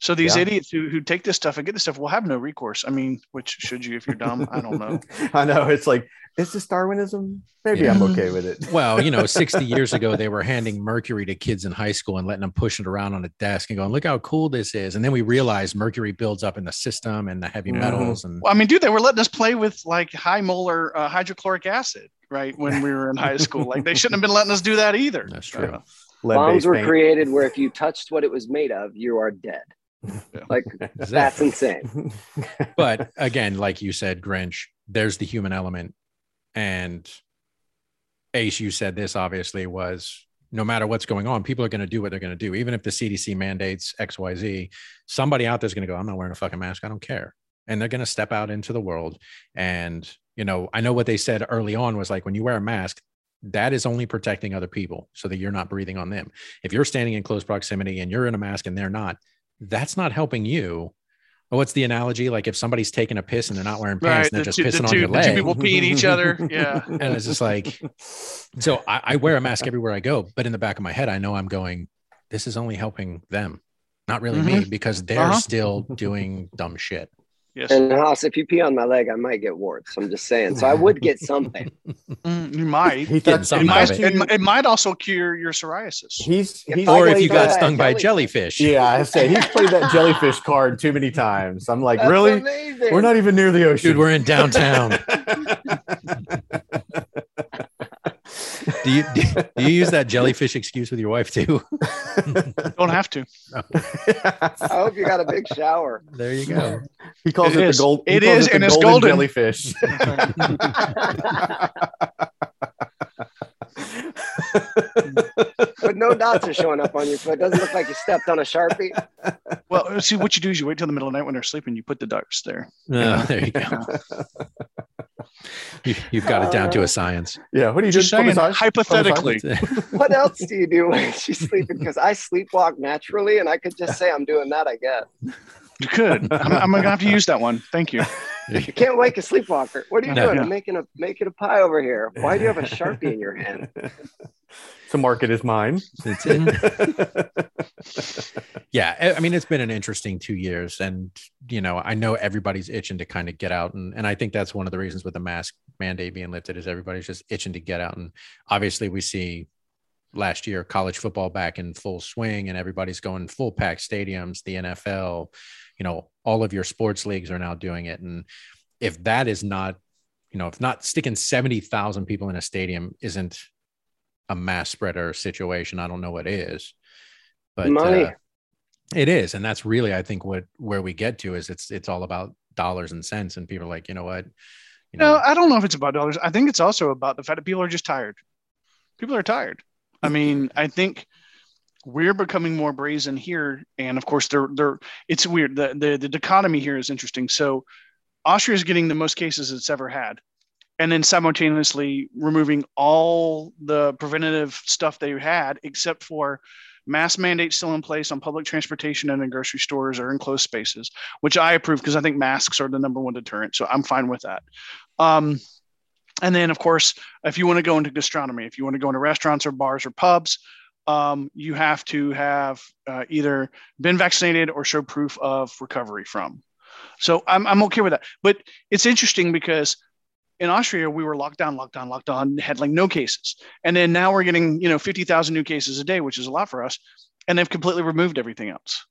So these Yeah. idiots who, who take this stuff and get this stuff will have no recourse. I mean, which should you if you're dumb? I don't know. I know. It's like, is this Darwinism? Maybe I'm okay with it. Well, you know, 60 years ago, they were handing mercury to kids in high school and letting them push it around on a desk and going, look how cool this is. And then we realized mercury builds up in the system and the heavy metals. And Well, I mean, dude, they were letting us play with like high molar uh, hydrochloric acid, right? When we were in high school, like they shouldn't have been letting us do that either. That's true. Bombs were paint. created where if you touched what it was made of, you are dead. Like that's insane. but again, like you said, Grinch, there's the human element. And Ace, you said this obviously was no matter what's going on, people are going to do what they're going to do. Even if the CDC mandates XYZ, somebody out there's going to go, I'm not wearing a fucking mask. I don't care. And they're going to step out into the world. And, you know, I know what they said early on was like when you wear a mask, that is only protecting other people so that you're not breathing on them. If you're standing in close proximity and you're in a mask and they're not, that's not helping you. What's the analogy? Like if somebody's taking a piss and they're not wearing pants right. and they're The just two, the, pissing on two, your the two leg. people peeing each other. Yeah. And it's just like, so I, I wear a mask everywhere I go, but in the back of my head, I know I'm going, this is only helping them, not really me, because they're Uh-huh. still doing dumb shit. Yes. And Haas, if you pee on my leg, I might get warts. I'm just saying. So I would get something. Mm, you might. he Getting thought, some It might, of it, it might also cure your psoriasis. he's he's Or if you got stung by jellyfish. jellyfish. yeah, I say he's played that jellyfish card too many times. I'm like, That's really? amazing. We're not even near the ocean. Dude, we're in downtown. do you do you use that jellyfish excuse with your wife too? Don't have to. I hope you got a big shower. There you go. he calls It it, is. the gold. It is, It calls is, the and it's golden golden. jellyfish. But no dots are showing up on your foot. It doesn't look like you stepped on a sharpie. Well, see what you do is you wait till the middle of the night when they're sleeping. You put the darts there. Uh, there you go. You, you've got it down to a science. yeah. What do you Just do? saying, hypothetically. What else do you do when she's sleeping? Because I sleepwalk naturally, and I could just say I'm doing that. I guess. You could. I'm, I'm gonna have to use that one. Thank you. You can't wake a sleepwalker. What are you No. doing? Yeah. I'm making a making a pie over here. Why do you have a sharpie in your hand? to market is mine. It's it. yeah I- i mean it's been an interesting two years and you know i know everybody's itching to kind of get out and, and i think that's one of the reasons with the mask mandate being lifted is everybody's just itching to get out and obviously we see last year college football back in full swing and everybody's going full pack stadiums the nfl you know all of your sports leagues are now doing it and if that is not you know if not sticking 70,000 people in a stadium isn't a mass spreader situation i don't know what is but Money. uh, it is and that's really i think what where we get to is it's it's all about dollars and cents and people are like you know what you No, know I don't know if it's about dollars. I think it's also about the fact that people are just tired. People are tired. I mean, I think we're becoming more brazen here, and of course, they're they're. It's weird. the the The dichotomy here is interesting. So, Austria is getting the most cases it's ever had, and then simultaneously removing all the preventative stuff they had, except for mask mandates still in place on public transportation and in grocery stores or in closed spaces, which I approve because I think masks are the number one deterrent. So I'm fine with that. Um, and then, of course, if you want to go into gastronomy, if you want to go into restaurants or bars or pubs, um, you have to have uh, either been vaccinated or show proof of recovery from. So I'm, I'm okay with that. But it's interesting because in Austria, we were locked down, locked down, locked down, had like no cases. And then now we're getting, you know, 50,000 new cases a day, which is a lot for us. And they've completely removed everything else.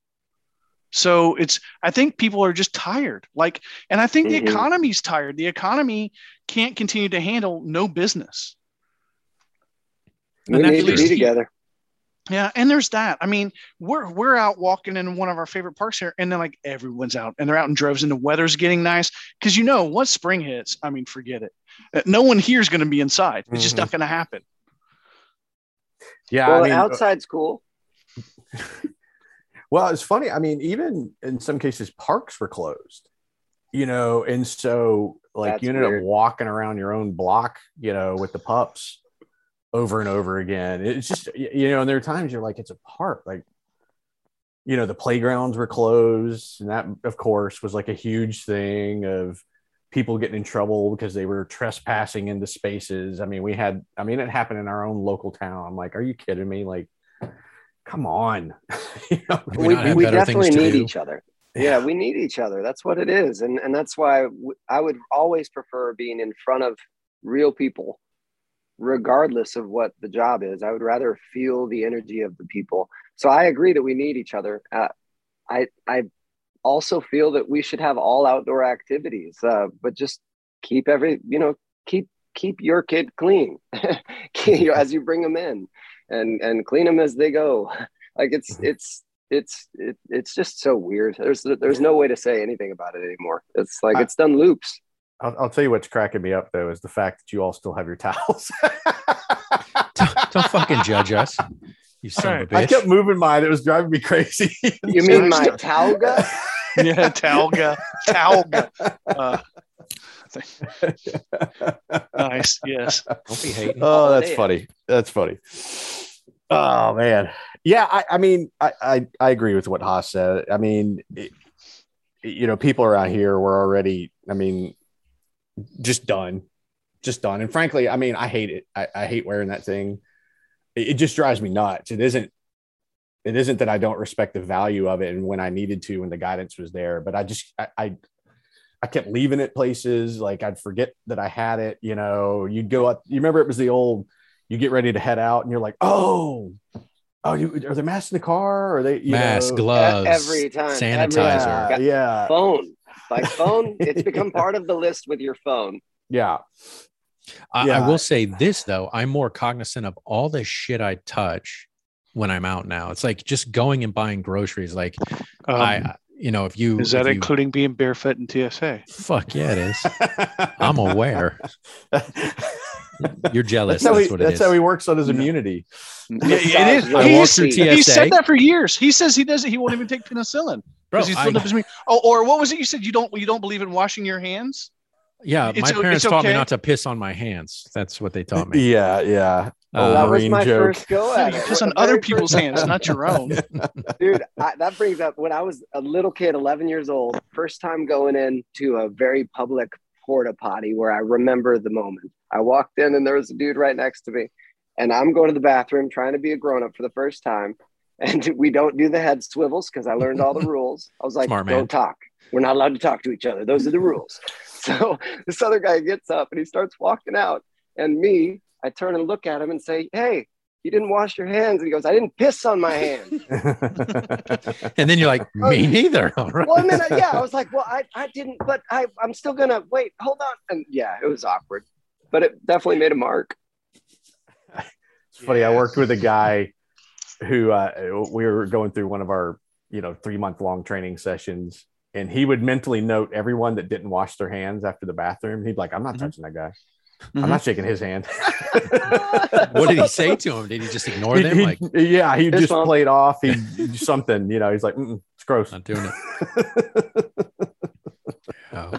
So it's, I think people are just tired. Like, and I think Mhm. the economy's tired. The economy can't continue to handle no business. We And need to be together. Yeah, and there's that. I mean, we're we're out walking in one of our favorite parks here, and then like everyone's out, and they're out in droves, and the weather's getting nice because you know once spring hits, I mean, forget it. Uh, No one here is going to be inside. It's just Mhm. not going to happen. Yeah, Well, I mean, uh, outside's cool. Well, it's funny. I mean, even in some cases, parks were closed, you know, and so like That's you ended weird. up walking around your own block, you know, with the pups over and over again. It's just, you know, and there are times you're like, it's a park. Like, you know, the playgrounds were closed. And that, of course, was like a huge thing of people getting in trouble because they were trespassing into spaces. I mean, we had, I mean, it happened in our own local town. I'm like, are you kidding me? Like, come on. you know? We We, we definitely need do? each other. Yeah, we need each other. That's what it is, and and that's why I would always prefer being in front of real people, regardless of what the job is. I would rather feel the energy of the people. So I agree that we need each other. Uh, I I also feel that we should have all outdoor activities, uh, but just keep every you know keep keep your kid clean as you bring them in, and and clean them as they go. Like it's it's it's it, it's just so weird. There's there's no way to say anything about it anymore. It's like it's done loops. I'll, I'll tell you what's cracking me up though is the fact that you all still have your towels. don't, don't fucking judge us you son of a I bitch I kept moving mine. It was driving me crazy. You mean my Talga? Yeah, Talga, Talga. Uh, nice. Yes. don't be hating oh, that's Holiday. funny. That's funny. Oh man, yeah. I, I mean, I, I I agree with what Haas said. I mean, it, you know, people around here were already. I mean, just done, just done. And frankly, I mean, I hate it. I, I hate wearing that thing. It, it just drives me nuts. It isn't. It isn't that I don't respect the value of it, and when I needed to, when the guidance was there, but I just I, I I kept leaving it places. Like I'd forget that I had it. You know, you'd go up. You remember it was the old. You get ready to head out, and you're like, oh, oh, you, are there masks in the car? Or are they you mask know, gloves every time, every sanitizer Yeah, yeah, Phone. Like phone, it's become part of the list with your phone. yeah. I, Yeah. I will say this though i'm more cognizant of all the shit i touch when i'm out now it's like just going and buying groceries like Um, i you know if you is that if you- including being barefoot in TSA? fuck yeah it is i'm aware you're jealous That's how, he, what it that's is how he works on his No. immunity. Yeah, it is. I He- walked He said that for years. He says he doesn't. He won't even take penicillin Bro, because he's I- filled up his immune- Oh, or what was it you said? You don't. You don't believe in washing your hands? yeah It's my parents it's taught me not to piss on my hands that's what they taught me Yeah, yeah. Oh, Uh, that was my joke. first go at You it. piss on other people's hands, not your own. dude I, that brings up when i was a little kid 11 years old first time going into a very public porta potty where i remember the moment i walked in and there was a dude right next to me and i'm going to the bathroom trying to be a grown-up for the first time and we don't do the head swivels because i learned all the rules i was like Smart man. don't talk we're not allowed to talk to each other those are the rules so this other guy gets up and he starts walking out and me i turn and look at him and say hey you didn't wash your hands and he goes i didn't piss on my hands and then you're like, oh, me neither. All right. well, and then I, yeah, I was like, well, I, I didn't, but I, I'm still gonna wait. Hold on, and yeah, it was awkward, but it definitely made a mark. It's funny. I worked with a guy who uh, we were going through one of our, you know, three month long training sessions, and he would mentally note everyone that didn't wash their hands after the bathroom. He'd be like, "I'm not Mhm. touching that guy. Mhm. I'm not shaking his hand." what did he say to him? Did he just ignore He- them? he- Like, yeah, he just bump. played off. He something, you know. He's like, Mm-mm, "It's gross." not doing it. Oh.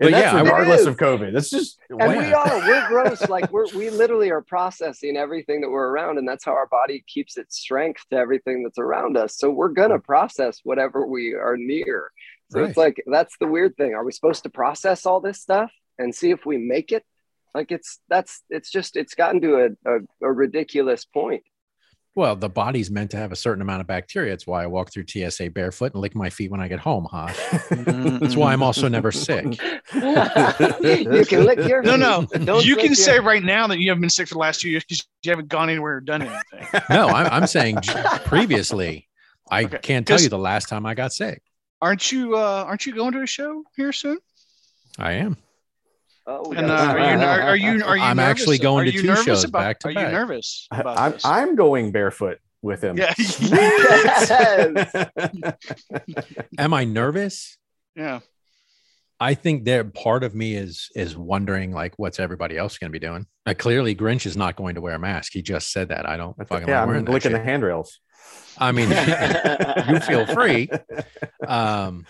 And yeah, regardless of COVID. That's just And Wow. we are, we're gross. Like we're, we literally are processing everything that we're around, and that's how our body keeps its strength to everything that's around us. So we're gonna mm. process whatever we are near. So it's like that's the weird thing. Are we supposed to process all this stuff and see if we make it? Like it's that's it's just it's gotten to a, a, a ridiculous point. Well, the body's meant to have a certain amount of bacteria. It's why I walk through TSA barefoot and lick my feet when I get home, huh? That's why I'm also never sick. you can lick your No, no. Don't you can your- say right now that you haven't been sick for the last two years because you haven't gone anywhere or done anything. No, I'm, I'm saying previously. I Okay. can't tell you the last time I got sick. aren't you? Uh, aren't you going to a show here soon? I am. Oh, we And uh, are you are, are you are you? I'm nervous? actually going Are to you two nervous shows about, back to Are back. you nervous about I'm, this? I'm going barefoot with him. yeah, Yes. Am I nervous? yeah. I think that part of me is is wondering like what's everybody else going to be doing. Uh, clearly, Grinch is not going to wear a mask. He just said that. I don't fucking yeah, like I'm wearing that licking the handrails. I mean, you feel free. Um,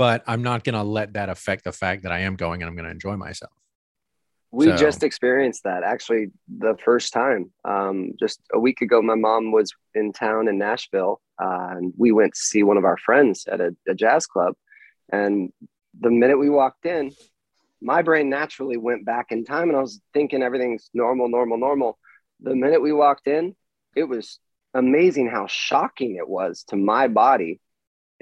but I'm not going to let that affect the fact that I am going and I'm going to enjoy myself. We So- just experienced that actually the first time. Um, just a week ago, my mom was in town in Nashville, uh, and we went to see one of our friends at a, a jazz club. And the minute we walked in, my brain naturally went back in time, and I was thinking everything's normal, normal, normal. The minute we walked in, it was amazing how shocking it was to my body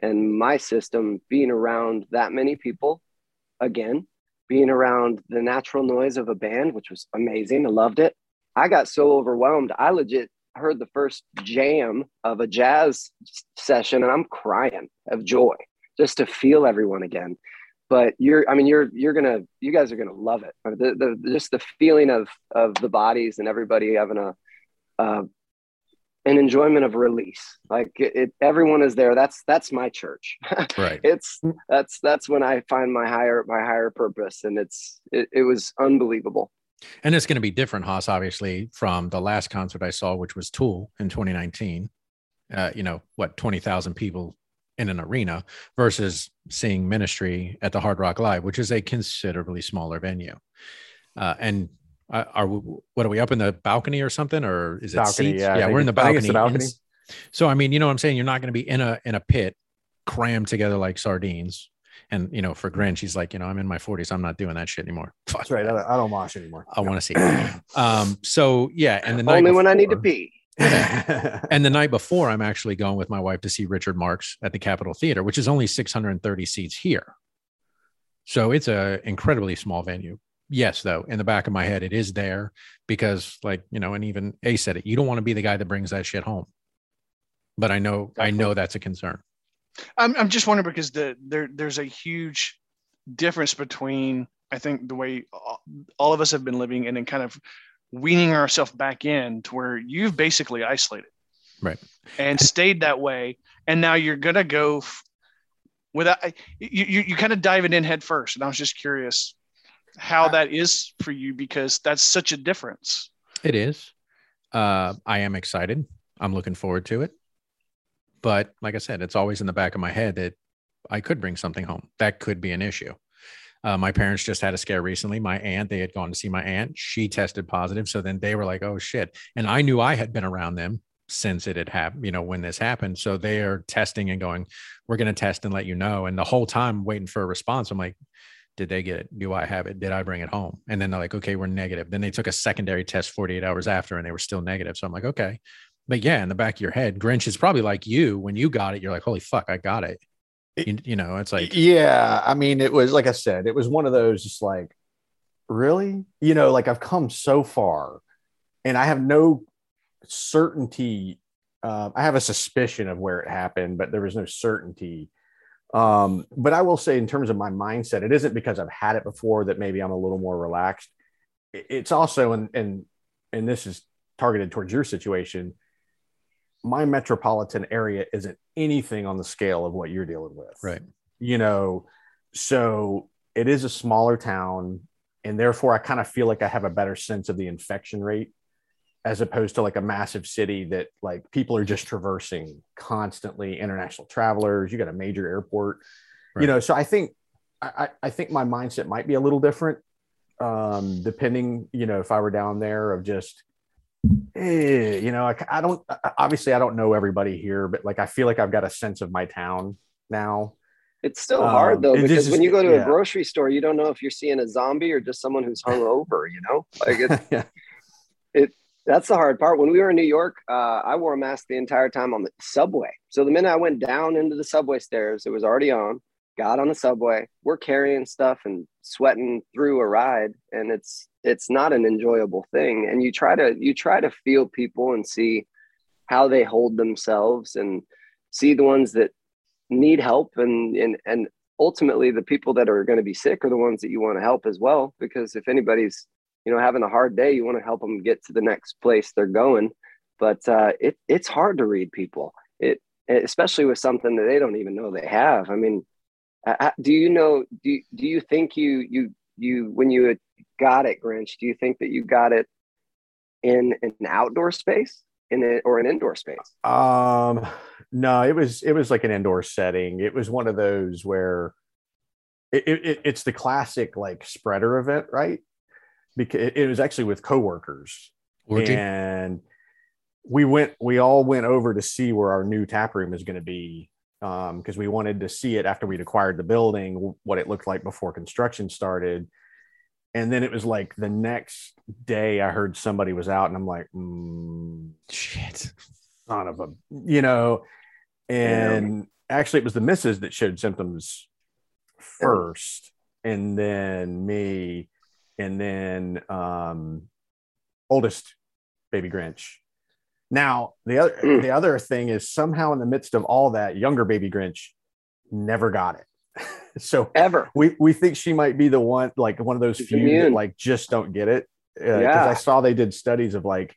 and my system being around that many people again being around the natural noise of a band, which was amazing. I loved it. I got so overwhelmed. I legit heard the first jam of a jazz session and I'm crying of joy just to feel everyone again. But you're, I mean, you're, you're gonna, you guys are gonna love it. The, the, just the feeling of, of the bodies and everybody having a, uh, an enjoyment of release. Like it, it, everyone is there. That's, that's my church. Right. it's that's that's when I find my higher my higher purpose, and it's it, it was unbelievable. And it's going to be different, Haas, obviously, from the last concert I saw, which was Tool in 2019. Uh, you know, what, 20,000 people in an arena versus seeing Ministry at the Hard Rock Live, which is a considerably smaller venue. Uh, and are we, what are we up in the balcony or something, or is it Balcony, seats? yeah, yeah, we're in the it- I think it's balcony. the balcony. So I mean, you know what I'm saying? You're not going to be in a in a pit crammed together like sardines. And you know, for Grinch, she's like, you know, I'm in my 40s. I'm not doing that shit anymore. Fuck That's right. I don't, I don't mosh anymore. I want to see. Um, so yeah, and the night Only when I need to before- pee. And the night before, I'm actually going with my wife to see Richard Marx at the Capitol Theater, which is only 630 seats here. So it's a incredibly small venue. Yes, though, in the back of my head, it is there because, like you know, and even A said it. You don't want to be the guy that brings that shit home. But I know, I know that's a concern. I'm I'm just wondering because the there there's a huge difference between I think the way all- of us have been living and then kind of weaning ourselves back in to where you've basically isolated, Right. and stayed that way, and now you're gonna go f- without you you, you kind of diving in head first, and I was just curious how that is for you because that's such a difference. It is. Uh, I am excited. I'm looking forward to it. But like I said, it's always in the back of my head that I could bring something home. That could be an issue. Uh, my parents just had a scare recently. My aunt, they had gone to see my aunt. She tested positive. So then they were like, oh shit. And I knew I had been around them since it had happened, you know, when this happened. So they are testing and going, we're going to test and let you know. And the whole time waiting for a response, I'm like, did they get it? Do I have it? Did I bring it home? And then they're like, okay, we're negative. Then they took a secondary test 48 hours after and they were still negative. So I'm like, okay. But yeah, in the back of your head, Grinch is probably like you when you got it, you're like, holy fuck, I got it. You, you know, it's like, yeah. I mean, it was like I said, it was one of those just like, really? You know, like I've come so far and I have no certainty. Uh, I have a suspicion of where it happened, but there was no certainty. Um, but I will say, in terms of my mindset, it isn't because I've had it before that maybe I'm a little more relaxed. It's also, and and and this is targeted towards your situation. My metropolitan area isn't anything on the scale of what you're dealing with, right? You know, so it is a smaller town, and therefore I kind of feel like I have a better sense of the infection rate as opposed to like a massive city that like people are just traversing constantly international travelers you got a major airport right. you know so i think I, I think my mindset might be a little different um depending you know if i were down there of just eh, you know I, I don't obviously i don't know everybody here but like i feel like i've got a sense of my town now it's still hard um, though because just, when you go to yeah. a grocery store, you don't know if you're seeing a zombie or just someone who's hung over. You know, like it's, yeah. it that's the hard part. When we were in New York, uh, I wore a mask the entire time on the subway. So the minute I went down into the subway stairs, it was already on. Got on the subway. We're carrying stuff and sweating through a ride, and it's it's not an enjoyable thing. And you try to you try to feel people and see how they hold themselves, and see the ones that need help, and and and ultimately the people that are going to be sick are the ones that you want to help as well. Because if anybody's you know having a hard day you want to help them get to the next place they're going. But uh, it, it's hard to read people. It especially with something that they don't even know they have. I mean do you know do you, do you think you you you when you got it grinch do you think that you got it in an outdoor space? In it or an indoor space? Um no it was it was like an indoor setting. It was one of those where it, it, it's the classic like spreader event right because it was actually with coworkers. Orgy? and we went we all went over to see where our new tap room is going to be Um, because um, we wanted to see it after we'd acquired the building what it looked like before construction started. And then it was like the next day i heard somebody was out and i'm like mm, shit. son of a you know? And yeah. actually it was the missus that showed symptoms first. And then me and then um, oldest baby Grinch. Now the other mm. the other thing is somehow in the midst of all that, younger baby Grinch never got it. so ever we we think she might be the one like one of those She's few immune. that like just don't get it. Uh, yeah, I saw they did studies of like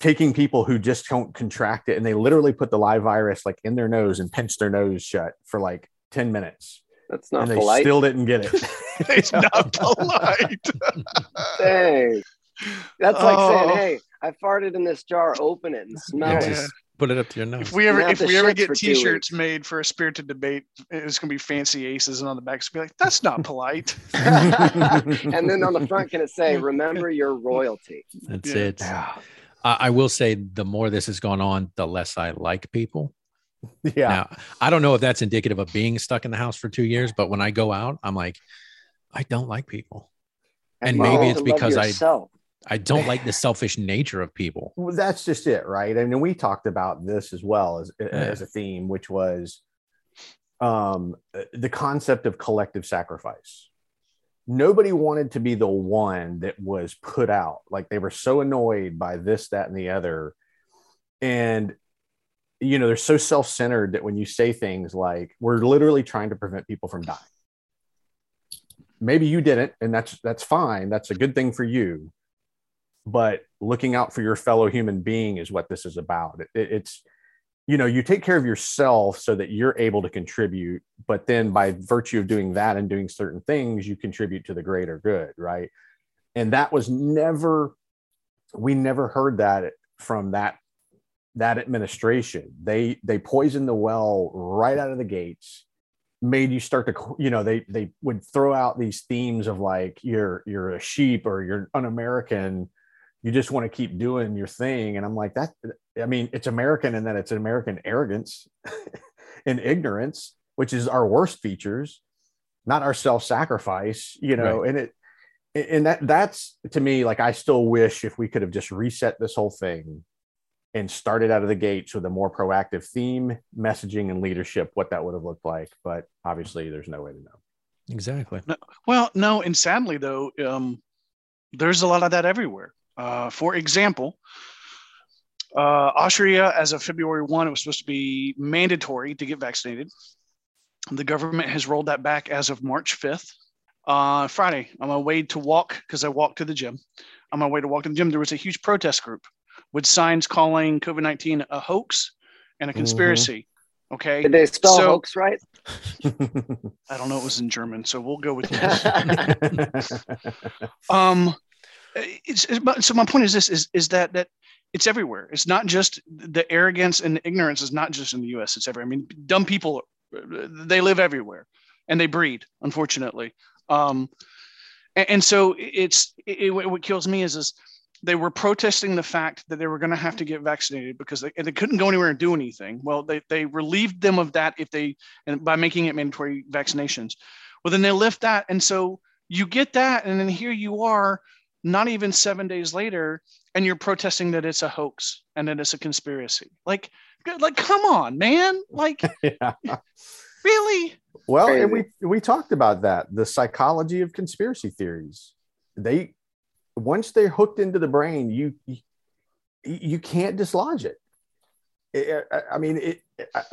taking people who just don't contract it and they literally put the live virus like in their nose and pinch their nose shut for like 10 minutes that's not and polite. They still didn't get it. it's not polite. Dang. That's like oh. saying, "Hey, I farted in this jar. Open it and smell yeah, it." Just put it up to your nose. If we ever, if we ever get T-shirts made for a spirited debate, it's gonna be fancy aces, and on the back it's gonna be like, "That's not polite." and then on the front, can it say, "Remember your royalty"? That's yeah. it. I will say, the more this has gone on, the less I like people. Yeah. Now, I don't know if that's indicative of being stuck in the house for two years, but when I go out, I'm like, I don't like people. And, and maybe it's because I I don't like the selfish nature of people. Well, that's just it, right? I mean, we talked about this as well as, yeah. as a theme, which was um, the concept of collective sacrifice. Nobody wanted to be the one that was put out. Like they were so annoyed by this, that, and the other. And you know they're so self-centered that when you say things like we're literally trying to prevent people from dying. Maybe you didn't and that's that's fine. That's a good thing for you. But looking out for your fellow human being is what this is about. It, it, it's you know you take care of yourself so that you're able to contribute but then by virtue of doing that and doing certain things you contribute to the greater good right? And that was never we never heard that from that that administration. They they poisoned the well right out of the gates. made you start to you know they they would throw out these themes of like you're you're a sheep or you're un-american you just want to keep doing your thing and i'm like that i mean it's american and then it's an american arrogance and ignorance which is our worst features not our self-sacrifice you know Right. and it and that that's to me like i still wish if we could have just reset this whole thing and started out of the gates with a more proactive theme messaging and leadership what that would have looked like but obviously there's no way to know Exactly. No, Well, no, and sadly though, um, there's a lot of that everywhere. Uh, for example, uh, Austria, as of February one, it was supposed to be mandatory to get vaccinated. The government has rolled that back as of March fifth. Uh, Friday, on my way to walk because I walked to the gym. On my way to walk to the gym, there was a huge protest group with signs calling COVID nineteen a hoax and a conspiracy. Okay, Did they spell So- hoax right? I don't know. It was in German, so we'll go with yes. um it's, it's so my point is this is is that that it's everywhere it's not just the arrogance and the ignorance is not just in the us it's everywhere i mean dumb people they live everywhere and they breed unfortunately um and, and so it's it, it- what kills me is is they were protesting the fact that they were going to have to get vaccinated because they, and they couldn't go anywhere and do anything. Well they, they relieved them of that if they and by making it mandatory vaccinations. Well then they lift that and so you get that and then here you are not even seven days later and you're protesting that it's a hoax and that it's a conspiracy. Like like come on man. Like yeah. really? Well, and we we talked about that the psychology of conspiracy theories. They once they're hooked into the brain, you you, can't dislodge it. I mean, it,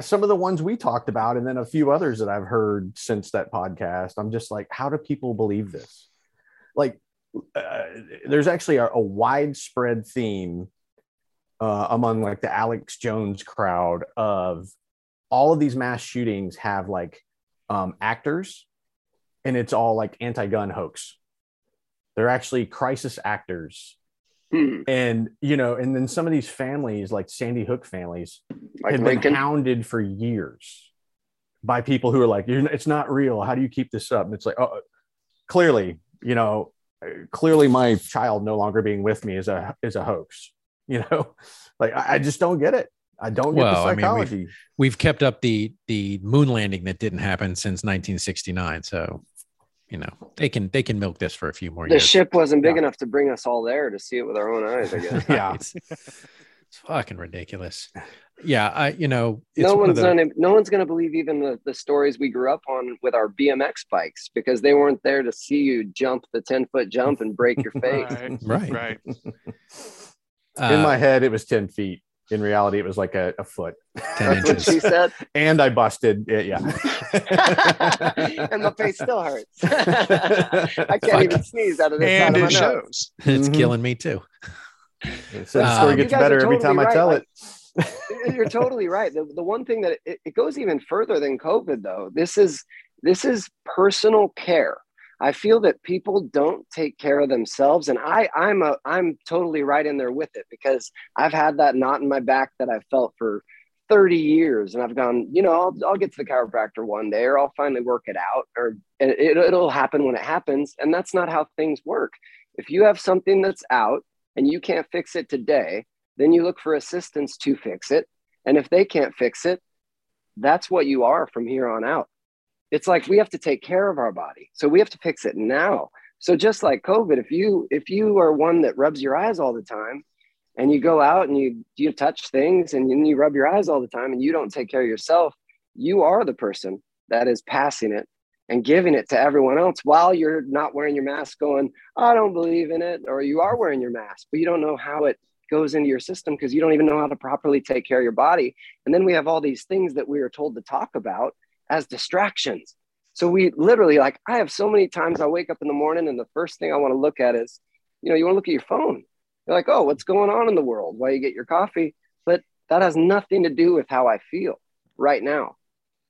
some of the ones we talked about, and then a few others that I've heard since that podcast. I'm just like, how do people believe this? Like, uh, there's actually a, a widespread theme uh, among like the Alex Jones crowd of all of these mass shootings have like um, actors, and it's all like anti-gun hoax. They're actually crisis actors, Hmm. and you know, and then some of these families, like Sandy Hook families, Like had Lincoln. been hounded for years by people who are like, "You're- "It's not real. How do you keep this up?" And it's like, oh, clearly, you know, clearly, my child no longer being with me is a is a hoax. You know, like I, I just don't get it. I don't get Well, the I mean, we've- psychology. We've kept up the the moon landing that didn't happen since 1969. So, you know, they can they can milk this for a few more the years. The ship wasn't big Yeah. enough to bring us all there to see it with our own eyes, I guess. yeah. It's, it's fucking ridiculous. Yeah, I you know, it's no one of one's the, gonna no one's gonna believe even the, the stories we grew up on with our BMX bikes because they weren't there to see you jump the 10 foot jump and break your face. right right. right In uh, my head, it was ten feet. In reality, it was like a, a foot. 10 That's what she inches. said. And I busted it. Yeah. and my face still hurts. I can't even sneeze out of this and it shows It's Mhm. killing me too. So the Um, story You gets better are every totally time I tell like- it. You're totally right. The, the one thing that it, it goes even further than COVID, though. This is this is personal care. I feel that people don't take care of themselves, and I I'm a I'm totally right in there with it because I've had that knot in my back that I've felt for 30 years, and I've gone, you know, I'll, I'll get to the chiropractor one day, or I'll finally work it out, or it, it'll happen when it happens, and that's not how things work. If you have something that's out and you can't fix it today, then you look for assistance to fix it. And if they can't fix it, that's what you are from here on out. It's like we have to take care of our body. So we have to fix it now. So just like COVID, if you if you are one that rubs your eyes all the time and you go out and you you touch things and then you rub your eyes all the time and you don't take care of yourself, you are the person that is passing it and giving it to everyone else while you're not wearing your mask going, I don't believe in it, or you are wearing your mask, but you don't know how it goes into your system because you don't even know how to properly take care of your body. And then we have all these things that we are told to talk about as distractions. So we literally like I have so many times I wake up in the morning and the first thing I want to look at is, you know, you want to look at your phone. You're like, oh, what's going on in the world while you get your coffee? But that has nothing to do with how I feel right now.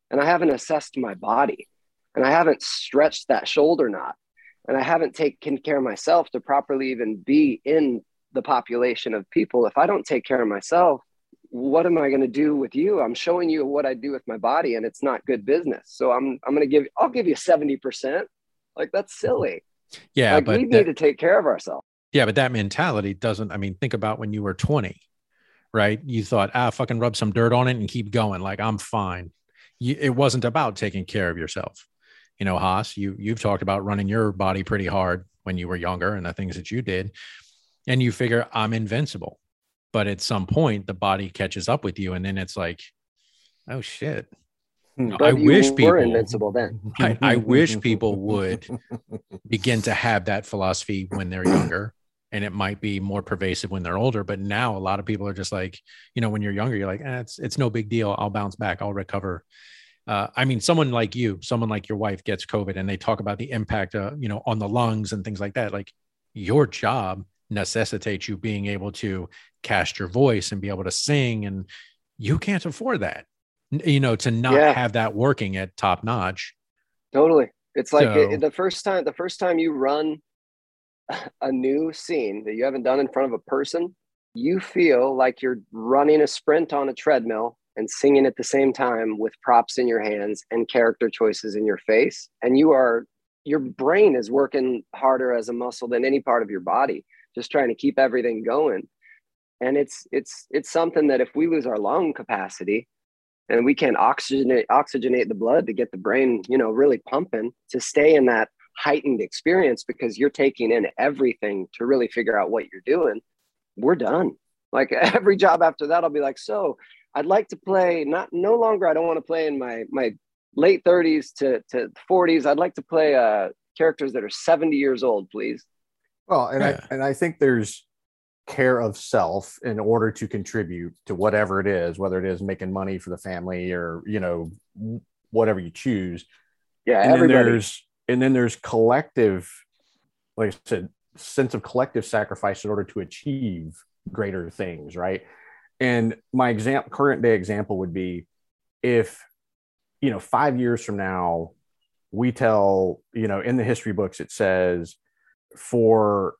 And I haven't assessed my body and I haven't stretched that shoulder knot and I haven't taken care of myself to properly even be in the population of people. If I don't take care of myself, what am I going to do with you? I'm showing you what I do with my body and it's not good business. So I'm, I'm going to give, I'll give you 70%. Like that's silly. Yeah, like but we that- need to take care of ourselves. yeah, but that mentality doesn't. I mean, think about when you were 20, right? You thought, ah, fucking rub some dirt on it and keep going. Like I'm fine. You, it wasn't about taking care of yourself. You know, Haas, you you've talked about running your body pretty hard when you were younger and the things that you did, and you figure I'm invincible. But at some point, the body catches up with you, and then it's like, oh shit. Hmm. No, I wish were people invincible then. I, I wish people would begin to have that philosophy when they're younger and it might be more pervasive when they're older but now a lot of people are just like you know when you're younger you're like eh, it's it's no big deal i'll bounce back i'll recover uh, i mean someone like you someone like your wife gets covid and they talk about the impact uh, you know on the lungs and things like that like your job necessitates you being able to cast your voice and be able to sing and you can't afford that you know to not Yeah. have that working at top notch Totally. It's like So- it- the first time the first time you run a new scene that you haven't done in front of a person, you feel like you're running a sprint on a treadmill and singing at the same time with props in your hands and character choices in your face and you are your brain is working harder as a muscle than any part of your body just trying to keep everything going. And it's it's it's something that if we lose our lung capacity and we can't oxygenate oxygenate the blood to get the brain you know really pumping to stay in that heightened experience because you're taking in everything to really figure out what you're doing we're done. Like every job after that i'll be like so i'd like to play not no longer i don't want to play in my my late 30s to, to 40s i'd like to play uh characters that are 70 years old please Well, and Yeah. I and I think there's care of self in order to contribute to whatever it is, whether it is making money for the family or you know whatever you choose. yeah And then there's and then there's collective, like I said, sense of collective sacrifice in order to achieve greater things, right? And my example, current day example would be if you know five years from now we tell you know in the history books it says for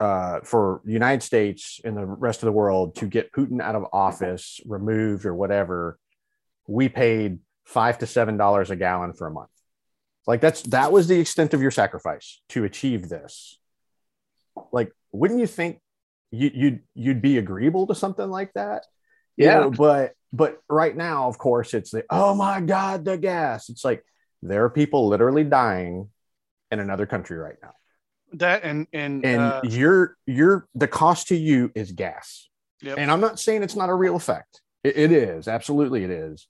uh, for the United States and the rest of the world to get Putin out of office, removed or whatever, we paid five to seven dollars a gallon for a month. Like that's that was the extent of your sacrifice to achieve this. Like, wouldn't you think you, you'd you'd be agreeable to something like that? You Yeah. know, but but right now, of course, it's the oh my god, the gas. It's like there are people literally dying in another country right now That and and, and uh, your your the cost to you is gas. Yep. and i'm not saying it's not a real effect. It, it is. Absolutely it is.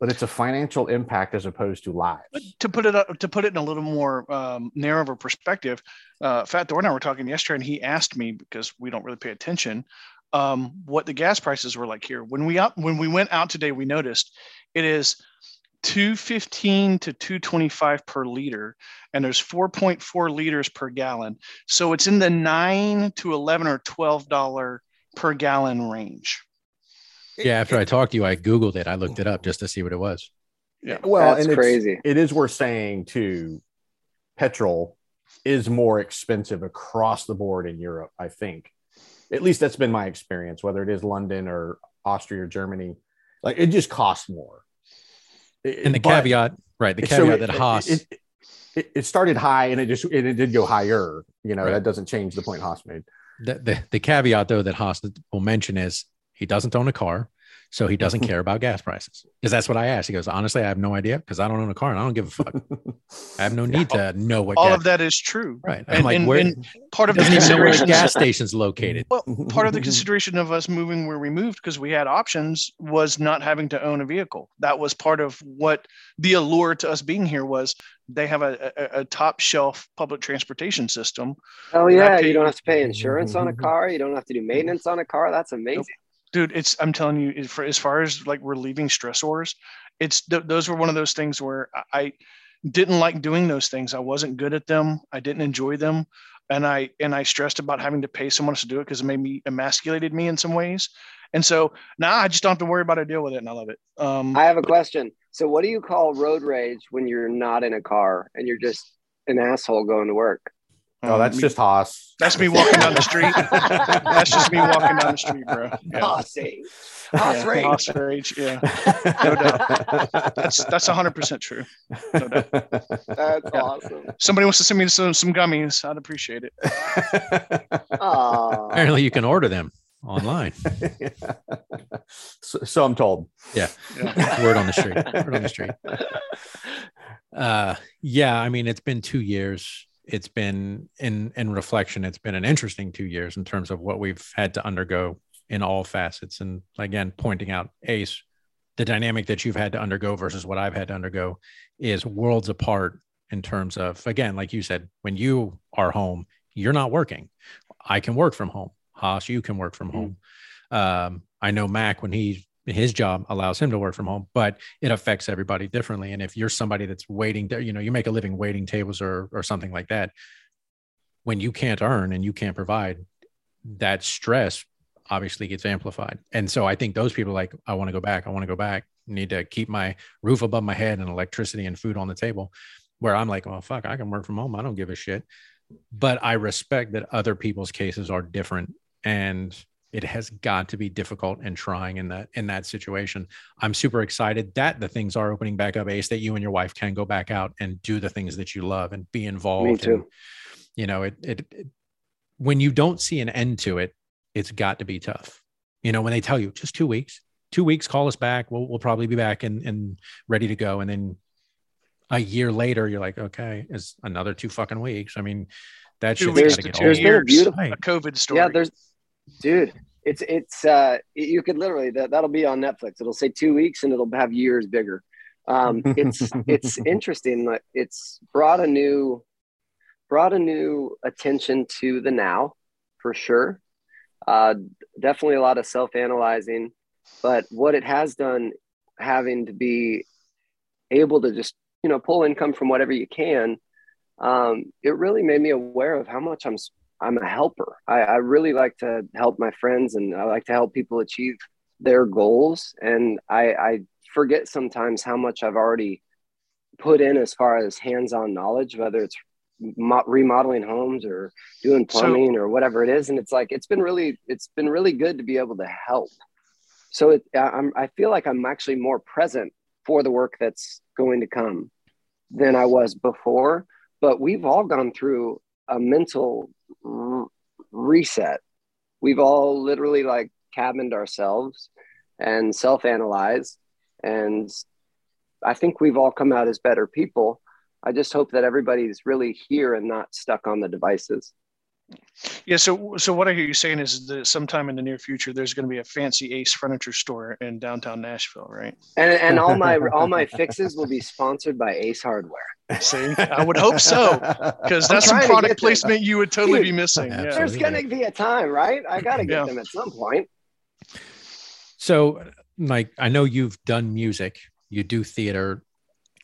But it's a financial impact as opposed to lives. But to put it up, to put it in a little more um, narrower perspective, uh, Fat Thor and I were talking yesterday, and he asked me because we don't really pay attention um, what the gas prices were like here. When we out when we went out today, we noticed it is two fifteen to two twenty five per liter, and there's four point four liters per gallon. So it's in the nine to eleven or twelve dollar per gallon range. Yeah, after I talked to you, I Googled it. I looked it up just to see what it was. Yeah. well That's and it's- crazy. it is worth saying too petrol is more expensive across the board in europe i think at least that's been my experience whether it is london or austria or germany like it just costs more And the But- caveat, right? The So caveat it- that Haas, it, it, it started high and it just and it did go higher. You know Right. that doesn't change the point Haas made. the, the, the caveat though that Haas will mention is he doesn't own a car, so he doesn't care about gas prices. Because that's what I asked. He goes, honestly, I have no idea because I don't own a car and I don't give a fuck. I have no need to know what. All gas, of that is true. right? I'm And, like, and- where? and part of the doesn't even know where the consideration gas station's located. Well, part of the consideration of us moving where we moved because we had options was not having to own a vehicle. That was part of what the allure to us being here was. They have a, a, a top shelf public transportation system. Oh yeah, pay- you don't have to pay insurance on a car. You don't have to do maintenance on a car. That's amazing. Dude, it's I'm telling you, for as far as like relieving stressors, it's th- those were one of those things where I- I didn't like doing those things. I wasn't good at them. I didn't enjoy them, and I and I stressed about having to pay someone else to do it because it made me emasculated me in some ways. And so now I just don't have to worry about it, deal with it, and I love it. Um, I have a question. So, what do you call road rage when you're not in a car and you're just an asshole going to work? Oh, that's me- just Haas. that's me walking down the street. that's just me walking down the street, bro. Yeah. Haas age. Haas Yeah, rage. Haas rage. Yeah, that's that's hundred percent true. No doubt. That's Yeah. awesome. Somebody wants to send me some some gummies. I'd appreciate it. Aw. Apparently, you can order them online. so, so I'm told. Yeah. Word on the street. Word on the street. Uh, yeah, I mean, it's been two years. It's been in in reflection. It's been an interesting two years in terms of what we've had to undergo in all facets. And again, pointing out Ace, the dynamic that you've had to undergo versus what I've had to undergo is worlds apart in terms of again, like you said, when you are home, you're not working. I can work from home. Haas, you can work from home. Um, I know Mac when he his job allows him to work from home, but it affects everybody differently. And if you're somebody that's waiting, to, you know, you make a living waiting tables or or something like that, when you can't earn and you can't provide, that stress obviously gets amplified. And so I think those people like, I want to go back. I want to go back. Need to keep my roof above my head and electricity and food on the table. Where I'm like, well, fuck, I can work from home. I don't give a shit. But I respect that other people's cases are different and it has got to be difficult and trying in that in that situation. I'm super excited that the things are opening back up, Ace, that you and your wife can go back out and do the things that you love and be involved. Me too. And, you know, it, it it when you don't see an end to it, it's got to be tough. You know, when they tell you just two weeks, two weeks, call us back. We'll we'll probably be back and and ready to go. And then a year later, you're like, okay, it's another two fucking weeks. I mean, that Two shit's weeks got to to get two old. There's been a years. beautiful- A COVID story. Yeah, there's, dude. It's it's uh you could literally that that'll be on Netflix. It'll say two weeks and it'll have years bigger. Um, it's it's interesting. Like it's brought a new brought a new attention to the now for sure. Uh, definitely a lot of self analyzing, but what it has done, having to be able to just you know pull income from whatever you can, um, it really made me aware of how much I'm I'm a helper. I, I really like to help my friends and I like to help people achieve their goals. And I, I forget sometimes how much I've already put in as far as hands-on knowledge, whether it's remodeling homes or doing So- plumbing or whatever it is. And it's like, it's been really, it's been really good to be able to help. So it, I- I'm, I feel like I'm actually more present for the work that's going to come than I was before. But we've all gone through a mental reset. We've all literally like cabined ourselves and self analyzed. And I think we've all come out as better people. I just hope that everybody's really here and not stuck on the devices. Yeah. So, so what I hear you saying is that sometime in the near future, there's going to be a fancy Ace furniture store in downtown Nashville, right? And, and all my all my fixes will be sponsored by Ace Hardware. See, I would hope so, because that's some trying to get product there. placement you would totally Dude, be missing. Yeah. There's going to be a time, right? I got to get Yeah. them at some point. So, like, I know you've done music, you do theater.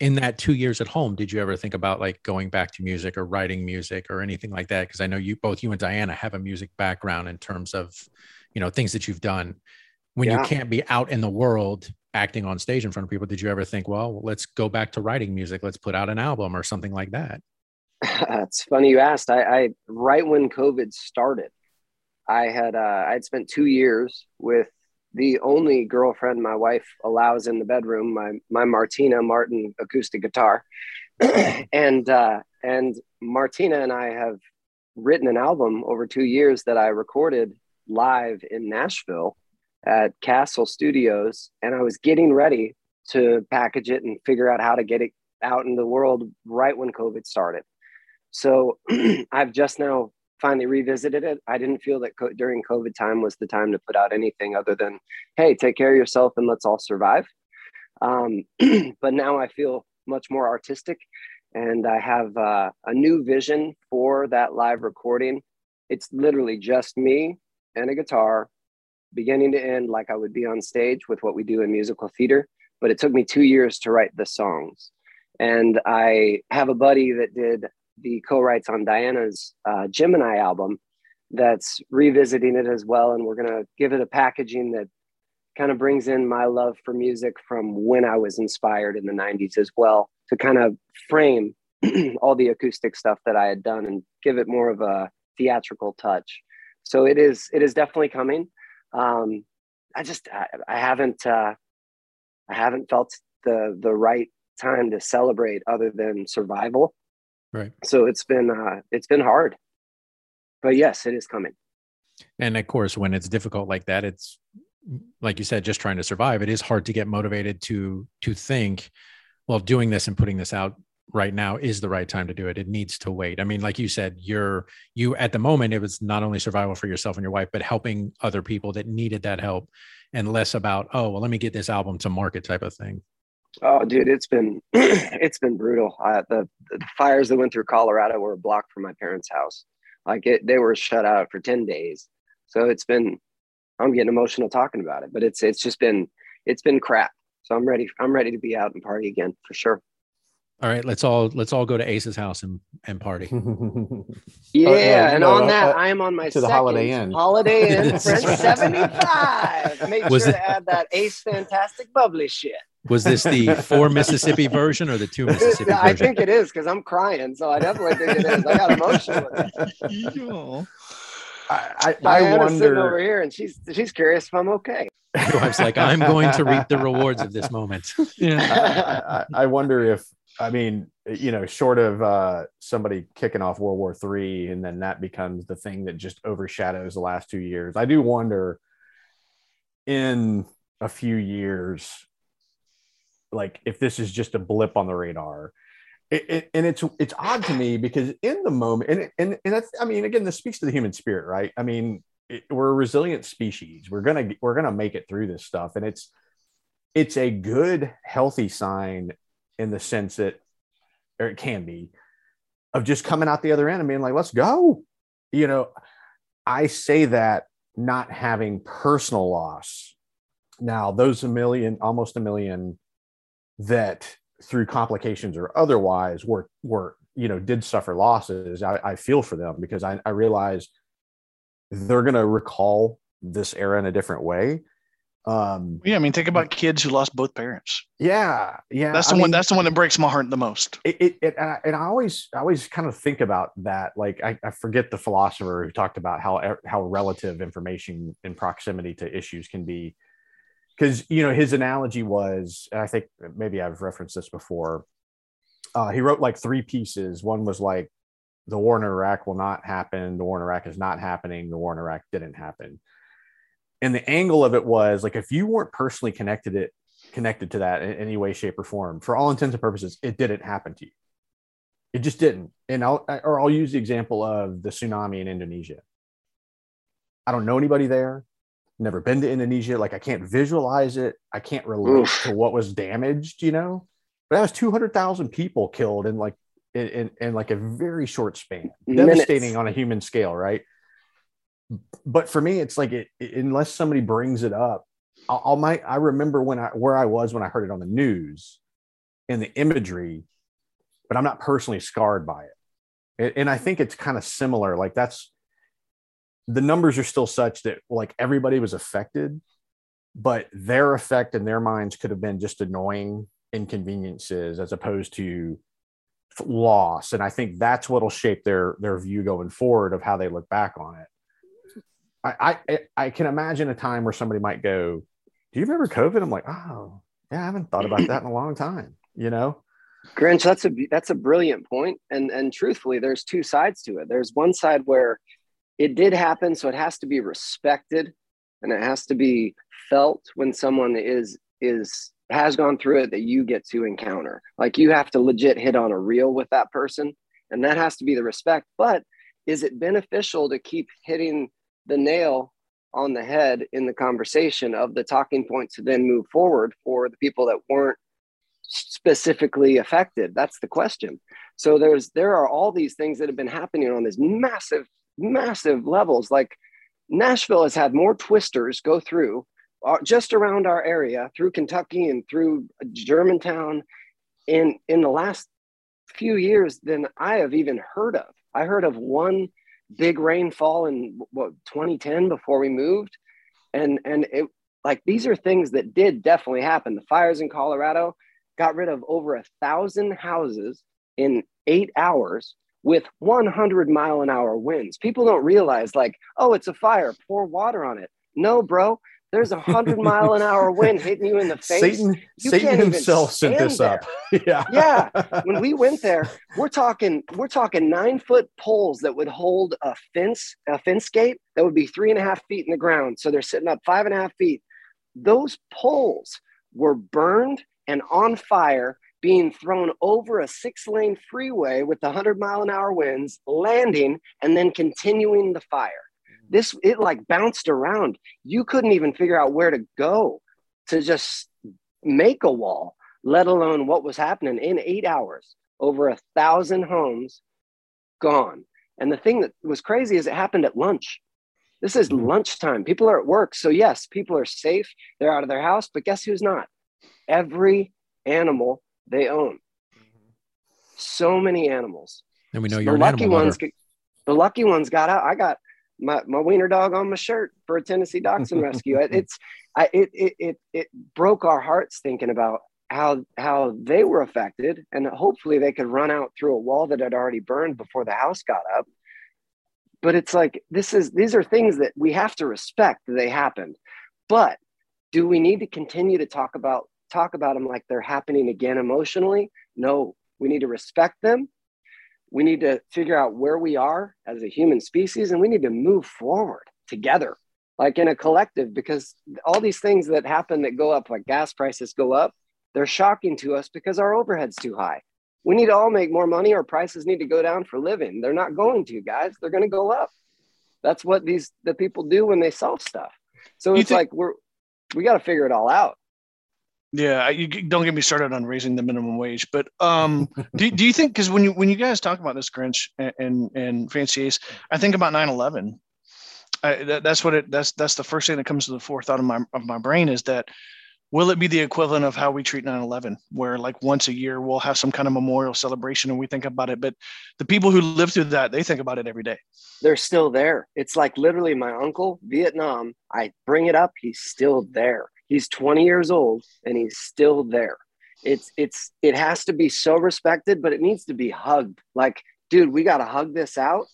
In that two years at home, did you ever think about like going back to music or writing music or anything like that? Because I know you both, you and Diana, have a music background in terms of, you know, things that you've done. When you can't be out in the world acting on stage in front of people, did you ever think, well, let's go back to writing music, let's put out an album or something like that? it's funny you asked. I, I right when COVID started, I had uh, I'd spent two years with the only girlfriend my wife allows in the bedroom, my my Martina Martin acoustic guitar, and uh, and Martina and I have written an album over two years that I recorded live in Nashville at Castle Studios, and I was getting ready to package it and figure out how to get it out in the world right when COVID started. So I've just now finally revisited it. I didn't feel that co- during COVID time was the time to put out anything other than, hey, take care of yourself and let's all survive. Um, but now I feel much more artistic and I have uh, a new vision for that live recording. It's literally just me and a guitar, beginning to end, like I would be on stage with what we do in musical theater. But it took me two years to write the songs. And I have a buddy that did the co-writes on Diana's uh, Gemini album that's revisiting it as well. And we're going to give it a packaging that kind of brings in my love for music from when I was inspired in the 90s as well to kind of frame all the acoustic stuff that I had done and give it more of a theatrical touch. So it is it is definitely coming. Um, I just I, I haven't uh, I haven't felt the the right time to celebrate other than survival. Right. So it's been uh, it's been hard, but yes, it is coming. And of course, when it's difficult like that, it's like you said, just trying to survive. It is hard to get motivated to to think, well, doing this and putting this out right now is the right time to do it. It needs to wait. I mean, like you said, you're you at the moment it was not only survival for yourself and your wife, but helping other people that needed that help and less about, oh, well, let me get this album to market type of thing. Oh, dude, it's been it's been brutal. Uh, the the fires that went through Colorado were a block from my parents' house. Like it, they were shut out for ten days. So it's been, I'm getting emotional talking about it. But it's it's just been it's been crap. So I'm ready. I'm ready to be out and party again for sure. All right, let's all let's all go to Ace's house and, and party. Yeah, Oh, yeah, and no, on uh, that, uh, I am on my to the Holiday Inn. Holiday Inn French 75. Make Was sure it- to add that Ace Fantastic bubbly shit. Was this the four Mississippi version or the two Mississippi version? Yeah, I version? think it is because I'm crying, so I definitely think it is. I got emotional. With it. I, I, I Diana's sitting over here, and she's she's curious if I'm okay. Your wife's like, I'm going to reap the rewards of this moment. Yeah. I, I I wonder if I mean, you know, short of uh, somebody kicking off World War Three, and then that becomes the thing that just overshadows the last two years. I do wonder in a few years, like if this is just a blip on the radar. It, it, and it's it's odd to me because in the moment, and and and that's, I mean, again, this speaks to the human spirit, right? I mean, it, we're a resilient species. We're gonna we're gonna make it through this stuff, and it's it's a good, healthy sign in the sense that, or it can be, of just coming out the other end and being like, let's go. You know, I say that not having personal loss. Now, those a million, almost a million that through complications or otherwise were, were, you know, did suffer losses. I, I feel for them because I, I realize they're going to recall this era in a different way. Um, Yeah, I mean, think about kids who lost both parents. yeah, yeah. That's the I one. mean- That's the one that breaks my heart the most. it, it, it and, I, and I always I always kind of think about that like I, I forget the philosopher who talked about how how relative information in proximity to issues can be because you know his analogy was and I think maybe I've referenced this before uh, he wrote like three pieces one was like the war in Iraq will not happen the war in Iraq is not happening the war in Iraq didn't happen and the angle of it was like if you weren't personally connected it connected to that in any way, shape, or form. For all intents and purposes, it didn't happen to you. It just didn't. And I'll or I'll use the example of the tsunami in Indonesia. I don't know anybody there. Never been to Indonesia. Like I can't visualize it. I can't relate Oof. to what was damaged. You know, but that was two hundred thousand people killed in like in, in, in like a very short span. Minutes. Devastating on a human scale, right? But for me, it's like it, it- unless somebody brings it up, I'll, I'll might I remember when I where I was when I heard it on the news and the imagery, but I'm not personally scarred by it. And, and I think it's kind of similar. Like that's the numbers are still such that like everybody was affected, but their effect in their minds could have been just annoying inconveniences as opposed to loss. And I think that's what'll shape their their view going forward of how they look back on it. I, I I can imagine a time where somebody might go, "Do you remember COVID?" I'm like, "Oh, yeah, I haven't thought about that in a long time." You know? Grinch, that's a that's a brilliant point, and and truthfully, there's two sides to it. There's one side where it did happen, so it has to be respected, and it has to be felt when someone is is has gone through it that you get to encounter. Like you have to legit hit on a reel with that person, and that has to be the respect. But is it beneficial to keep hitting the nail on the head in the conversation of the talking points to then move forward for the people that weren't specifically affected. That's the question. So there's there are all these things that have been happening on this massive massive levels. Like nashville has had more twisters go through uh, just around our area through kentucky and through germantown in in the last few years than i have even heard of. I heard of one big rainfall in what 2010 before we moved and and it like these are things that did definitely happen the fires in colorado got rid of over a thousand houses in eight hours with 100 mile an hour winds. People don't realize, like, oh, it's a fire, pour water on it. No, bro, there's a 100 mile an hour wind hitting you in the face. Satan, You Satan can't even himself sent this up. yeah. Yeah. when we went there, we're talking we're talking nine foot poles that would hold a fence, a fence gate that would be three and a half feet in the ground. So they're sitting up five and a half feet. Those poles were burned and on fire, being thrown over a six lane freeway with the 100 mile an hour winds, landing and then continuing the fire. This, it like bounced around. You couldn't even figure out where to go to just make a wall let alone what was happening in eight hours. Over a thousand homes gone. And the thing that was crazy is it happened at lunch. This is mm-hmm. lunchtime. People are at work. So, yes, people are safe. They're out of their house. But guess who's not? Every animal they own. Mm-hmm. So many animals. And we know the you're an lucky animal ones. lover. The lucky ones got out. I got my, my wiener dog on my shirt for a Tennessee Dachshund Rescue. It- It's I, it, it it it broke our hearts thinking about how how they were affected, and hopefully they could run out through a wall that had already burned before the house got up. But it's like this is these are things that we have to respect that they happened. But do we need to continue to talk about talk about them like they're happening again emotionally? No, we need to respect them we need to figure out where we are as a human species and we need to move forward together like in a collective because all these things that happen that go up like gas prices go up they're shocking to us because our overhead's too high. We need to all make more money or prices need to go down for living. They're not going to guys. They're going to go up. That's what these the people do when they sell stuff. So You it's think- like we're we got to figure it all out Yeah, you don't get me started on raising the minimum wage, but um, do, do you think because when you when you guys talk about this Grinch and and, and Fancy Ace, I think about 9-11. I, that, that's what it that's that's the first thing that comes to the forethought of my of my brain is that will it be the equivalent of how we treat 9-11 where like once a year we'll have some kind of memorial celebration and we think about it but the people who live through that they think about it every day they're still there. It's like literally my uncle, Vietnam. I bring it up, he's still there. He's 20 years old and he's still there. It's it's it has to be so respected, but it needs to be hugged. Like, dude, we got to hug this out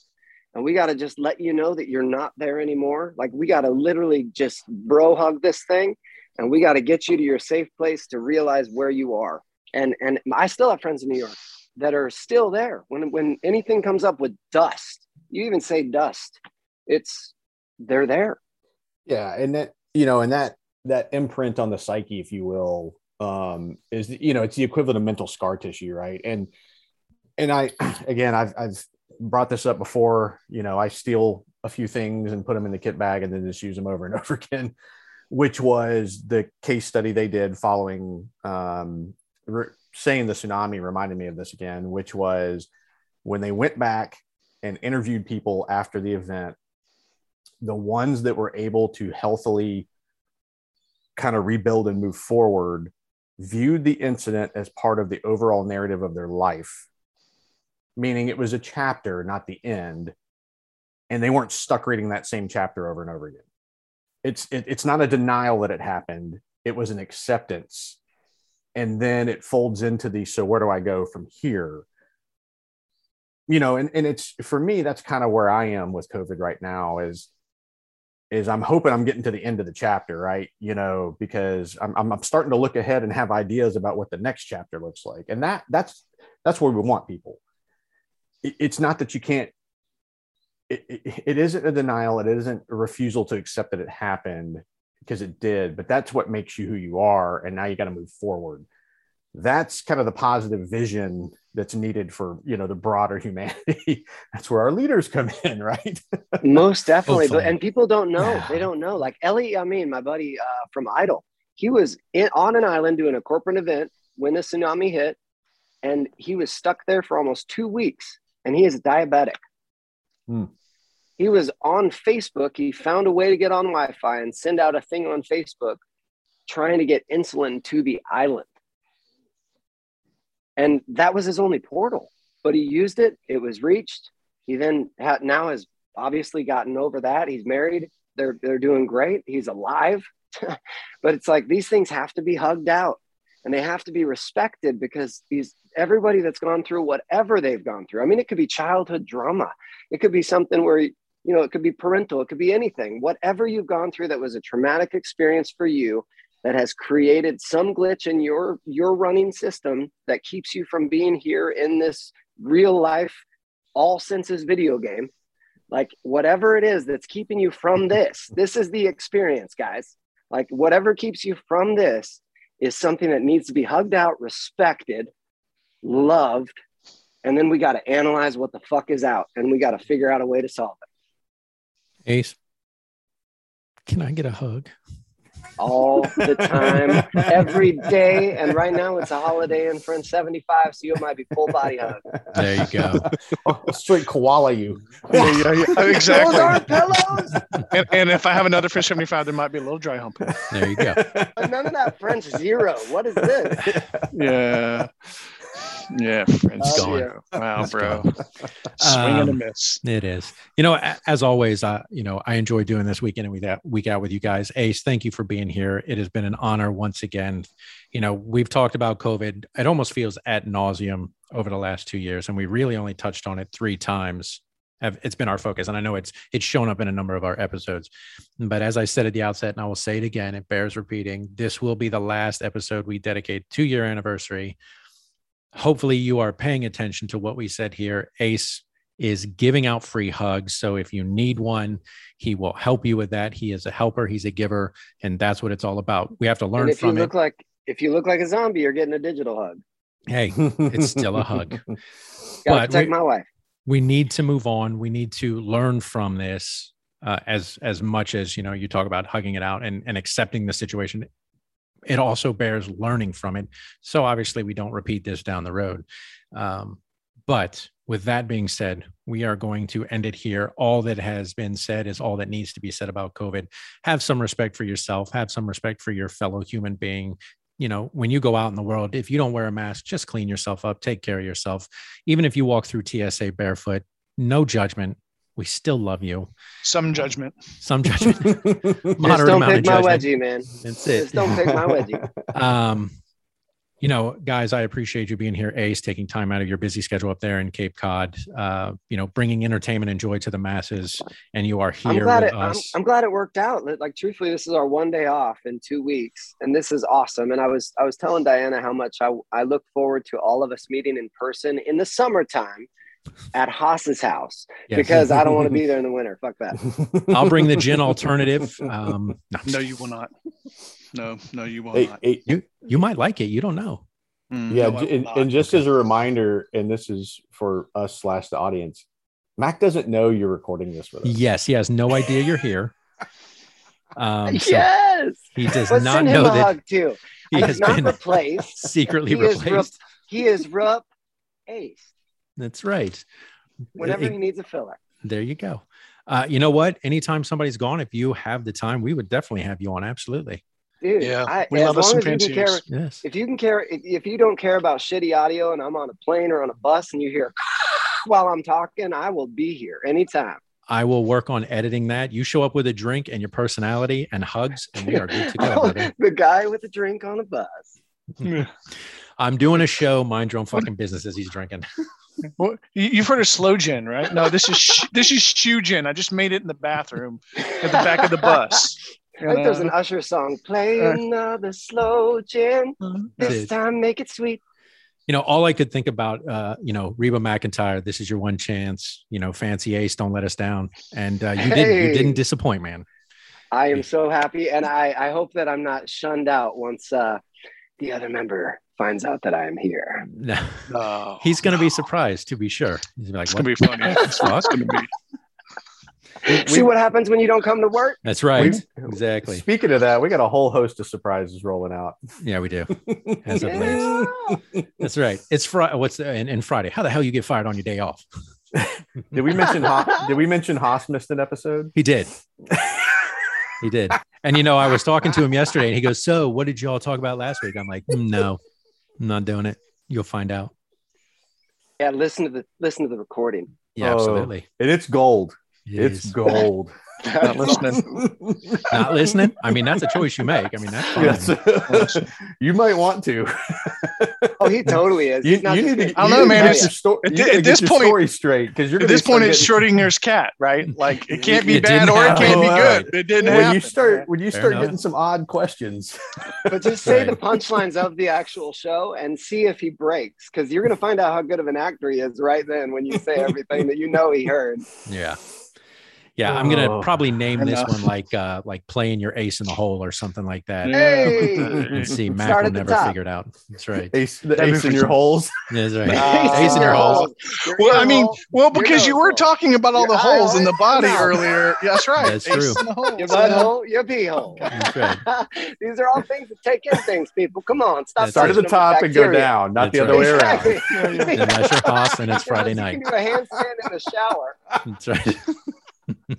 and we got to just let you know that you're not there anymore. Like, we got to literally just bro hug this thing and we got to get you to your safe place to realize where you are. And and I still have friends in New York that are still there. When when anything comes up with dust, you even say dust, it's they're there. Yeah, and that you know, and that that imprint on the psyche, if you will, um, is you know, it's the equivalent of mental scar tissue, right? And and I again, I've I've brought this up before. You know, I steal a few things and put them in the kit bag and then just use them over and over again, which was the case study they did following um, re- saying the tsunami reminded me of this again, which was when they went back and interviewed people after the event the ones that were able to healthily kind of rebuild and move forward viewed the incident as part of the overall narrative of their life meaning it was a chapter not the end and they weren't stuck reading that same chapter over and over again. It's it, it's not a denial that it happened. It was an acceptance. And then it folds into the so where do i go from here? You know and, and it's for me that's kind of where i am with covid right now is is i'm hoping i'm getting to the end of the chapter right? You know because i'm, I'm, I'm starting to look ahead and have ideas about what the next chapter looks like. And that that's that's where we want people. It, it's not that you can't it, it, it isn't a denial. It isn't a refusal to accept that it happened because it did but that's what makes you who you are. And now you got to move forward. That's kind of the positive vision that's needed for you know the broader humanity that's where our leaders come in right Most definitely. But, and people don't know. Yeah. They don't know. Like Ellie, I mean, my buddy uh, from Idol, he was in, on an island doing a corporate event when the tsunami hit, and he was stuck there for almost two weeks, and he is diabetic. Hmm. He was on Facebook. He found a way to get on Wi Fi and send out a thing on Facebook trying to get insulin to the island. And that was his only portal, but he used it. It was reached. He then had, now has obviously gotten over that. He's married. They're they're doing great. He's alive. but it's like these things have to be hugged out. and they have to be respected because these everybody that's gone through whatever they've gone through. I mean, it could be childhood drama It could be something where you know, it could be parental, it could be anything. Whatever you've gone through that was a traumatic experience for you that has created some glitch in your your running system that keeps you from being here in this real life all senses video game. Like whatever it is that's keeping you from this this is the experience guys. Like whatever keeps you from this is something that needs to be hugged out respected loved and then we got to analyze what the fuck is out and we got to figure out a way to solve it. Ace, can I get a hug? All the time, every day. And right now it's a holiday in French 75, so you might be full body hug. There you go. I'll oh, straight koala you. Yeah, yeah, yeah, Those exactly. aren't pillows. And, and if I have another French 75, there might be a little dry hump. There you go. But none of that French zero. What is this? Yeah. Yeah, French Oh, gone. zero. Wow, It's bro. gone. Swing and a Um, miss. It is. You know, as always, uh, you know, I enjoy doing this weekend and week out, week out with you guys. Ace, thank you for being here. It has been an honor once again. You know, we've talked about COVID. It almost feels at nauseum over the last two years, and we really only touched on it three times. Have- It's been our focus, and I know it's it's shown up in a number of our episodes. But as I said at the outset, and I will say it again, it bears repeating. This will be the last episode we dedicate to your anniversary. Hopefully, you are paying attention to what we said here. Ace is giving out free hugs. So if you need one, he will help you with that. He is a helper, he's a giver, and that's what it's all about. We have to learn And if you from it. look like if you look like a zombie, you're getting a digital hug. hey, it's still a hug. Gotta protect we- my wife. we need to move on. We need to learn from this uh, as as much as you know. You talk about hugging it out and and accepting the situation. It also bears learning from it. So obviously, we don't repeat this down the road. Um, but with that being said, we are going to end it here. All that has been said is all that needs to be said about COVID. Have some respect for yourself. Have some respect for your fellow human being. You know, when you go out in the world, if you don't wear a mask, just clean yourself up. Take care of yourself even if you walk through TSA barefoot, no judgment. We still love you. Some judgment. Some judgment, Just moderate don't amount of pick my judgment. wedgie, man. That's it. Just don't pick my wedgie. Um, you know, guys, I appreciate you being here. Ace, taking time out of your busy schedule up there in Cape Cod. Uh, you know, bringing entertainment and joy to the masses, and you are I'm here glad with it. I'm. I'm glad it worked out. Like- Like truthfully, this is our one day off in two weeks, and this is awesome. And I was I was telling Diana how much I I look forward to all of us meeting in person in the summertime at Haas's house Yes. because I don't want to be there in the winter. Fuck that. I'll bring the gin alternative. Um, no, No, you will not. No, no, you will Hey, not. hey, you you might like it. You don't know. Mm, yeah, no, I j- will and, and just as a reminder, and this is for us slash the audience, Mac doesn't know you're recording this with us. Yes, he has no idea you're here. Um, so yes. he does But not send know him a that hug too. he He's has not been replaced. secretly He is replaced. He is rup ace That's right. whenever It- he needs a filler. there you go. Uh, you know what? Anytime somebody's gone, if you have the time, we would definitely have you on. Absolutely. Dude, Yeah, I, we as love us long some as you can care, Yes. if you can care if, if you don't care about shitty audio and i'm on a plane or on a bus and you hear while i'm talking i will be here anytime I will work on editing that. You show up with a drink and your personality and hugs, and we are good to go, brother. the guy with a drink on a bus I'm doing a show. Mind your own fucking business as he's drinking. Well, you- you've heard of slow gin, right? No, this is sh- this is shoe gin. I just made it in the bathroom at the back of the bus. I think there's an usher song play Uh, another slow gin this Dude. time make it sweet You know, all I could think about, uh, you know, Reba McEntire. This is your one chance. You know, fancy ace, don't let us down. And uh, you didn't. You didn't disappoint, man. i am so happy and i i hope that i'm not shunned out once uh the other member finds out that i am here No. No, He's going to be surprised, to be sure. He's gonna be like, It's gonna be funny. It's Fuck. gonna be. see what happens when you don't come to work That's right. We- exactly. Speaking of that, we got a whole host of surprises rolling out. Yeah, we do. As of. Yeah. That's right. It's Friday. What's the, and, and Friday? How the hell you get fired on your day off? Did we mention Ho- did we mention Haas missed an episode? He did. he did. And you know, I was talking to him yesterday, and he goes, "So, what did y'all talk about last week?" I'm like, "Mm, "No, I'm not doing it. You'll find out." yeah listen to the listen to the recording Yeah, Oh, absolutely. And it's gold. It it's is. gold. Not listening. Not listening. I mean, that's a choice you make. I mean, that's fine. Yes. you might want to. oh, he totally is. You, not you need to, I don't you know, man. get It's- your sto- at you thi- gotta at get this your point- story straight because you're At this point, it's getting- Schrodinger's cat, right? Like it can't be It bad didn't or it can't be good. Uh, it didn't when happen. you start when you Fair start enough. getting some odd questions. But just say Right. the punchlines of the actual show and see if he breaks, because you're gonna find out how good of an actor he is right then when you say everything that you know he heard. Yeah. Yeah, I'm gonna Oh. probably name this one like uh like playing your ace in the hole or something like that. Hey! And see, Mac Start will never top. figure it out. That's right. Ace, the ace in your holes. That's right. Ah, ace in your hole. Your Well, I mean, well, because you were talking about all your the holes in the body your mouth. earlier. That's right. That's Ace true. in the hole. your pee hole. Right. These are all things that take in things, people. Come on, stop. Start at the touching them with top and go down, not That's the other way Exactly. around. Unless you're Haas and it's You know, Friday you night. can do a handstand in the shower. That's right.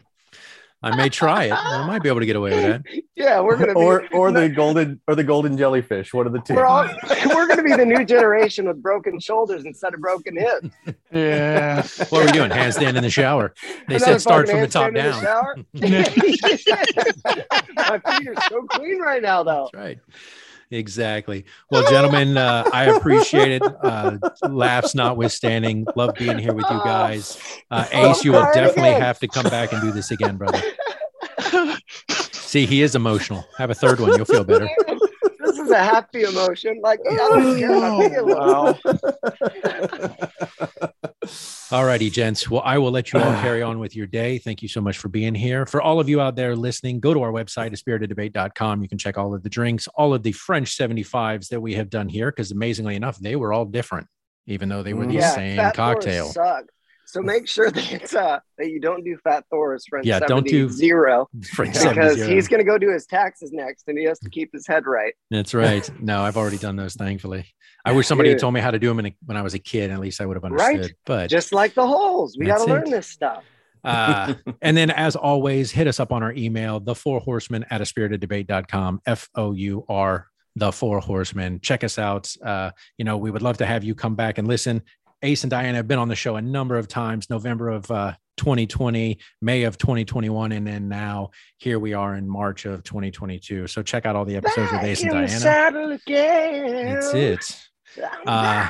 I may try it. I might be able to get away with that. Yeah, we're gonna be. Or or the golden or the golden jellyfish. One of the two. we're all we're gonna be the new generation with broken shoulders instead of broken hips. Yeah. What are we doing? Handstand in the shower. They Another said start from the top down. shower. My feet are so clean right now, though. That's right. Exactly. Well, gentlemen, uh, I appreciate it. Uh, laughs notwithstanding. Love being here with you guys. Uh, Oh, Ace, you will definitely have to come back and do this again, brother. See, he is emotional. Have a third one. You'll feel better. This is a happy emotion. Like I don't care about being wow. All righty, gents. Well, I will let you all carry on with your day. Thank you so much for being here. For all of you out there listening, go to our website, debate.com. You can check all of the drinks, all of the French 75s that we have done here, because amazingly enough, they were all different, even though they were the mm. yeah, same cocktail. Suck. So make sure that uh, that you don't do Fat Thor's French Yeah, don't do- zero because 70. he's going to go do his taxes next and he has to keep his head right. That's right. No, I've already done those, thankfully. I wish somebody had told me how to do them in a, when I was a kid. At least I would have understood. Right. But Just like the holes. We got to learn this stuff. Uh, and then, as always, hit us up on our email, the four horsemen at a spiriteddebate.com, F O U R, the four horsemen. Check us out. Uh, you know, we would love to have you come back and listen. Ace and Diana have been on the show a number of times, November of uh, 2020, May of 2021, and then now here we are in March of 2022. So check out all the episodes with Ace and Diana. saddle again. That's it. I'm Uh.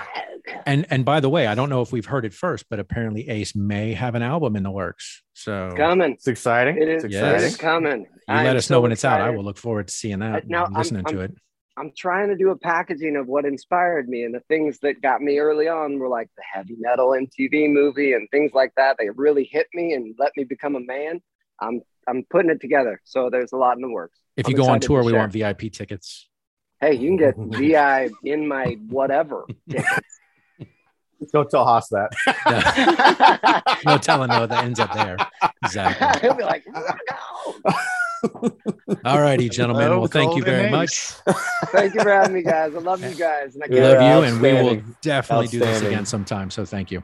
And and by the way, I don't know if we've heard it first, but apparently Ace may have an album in the works. So coming. It's exciting. It is It's Yes. exciting. it's coming. you I let am us know so when it's out. I will look forward to seeing that. Uh, now, and I'm- listening to I'm- it. I'm trying to do a packaging of what inspired me, and the things that got me early on were like the heavy metal MTV movie and things like that. They really hit me and let me become a man. I'm I'm putting it together, so there's a lot in the works. If I'm you go on excited to tour, we share. want VIP tickets. Hey, you can get VI in my whatever. Don't tell Haas that. no telling though that ends up there. Exactly. He'll be like, no. All righty, gentlemen. Well, thank you very much. Thank you for having me, guys. I love you guys. And I We can't love Yeah, you, and we will definitely do this again sometime. So thank you.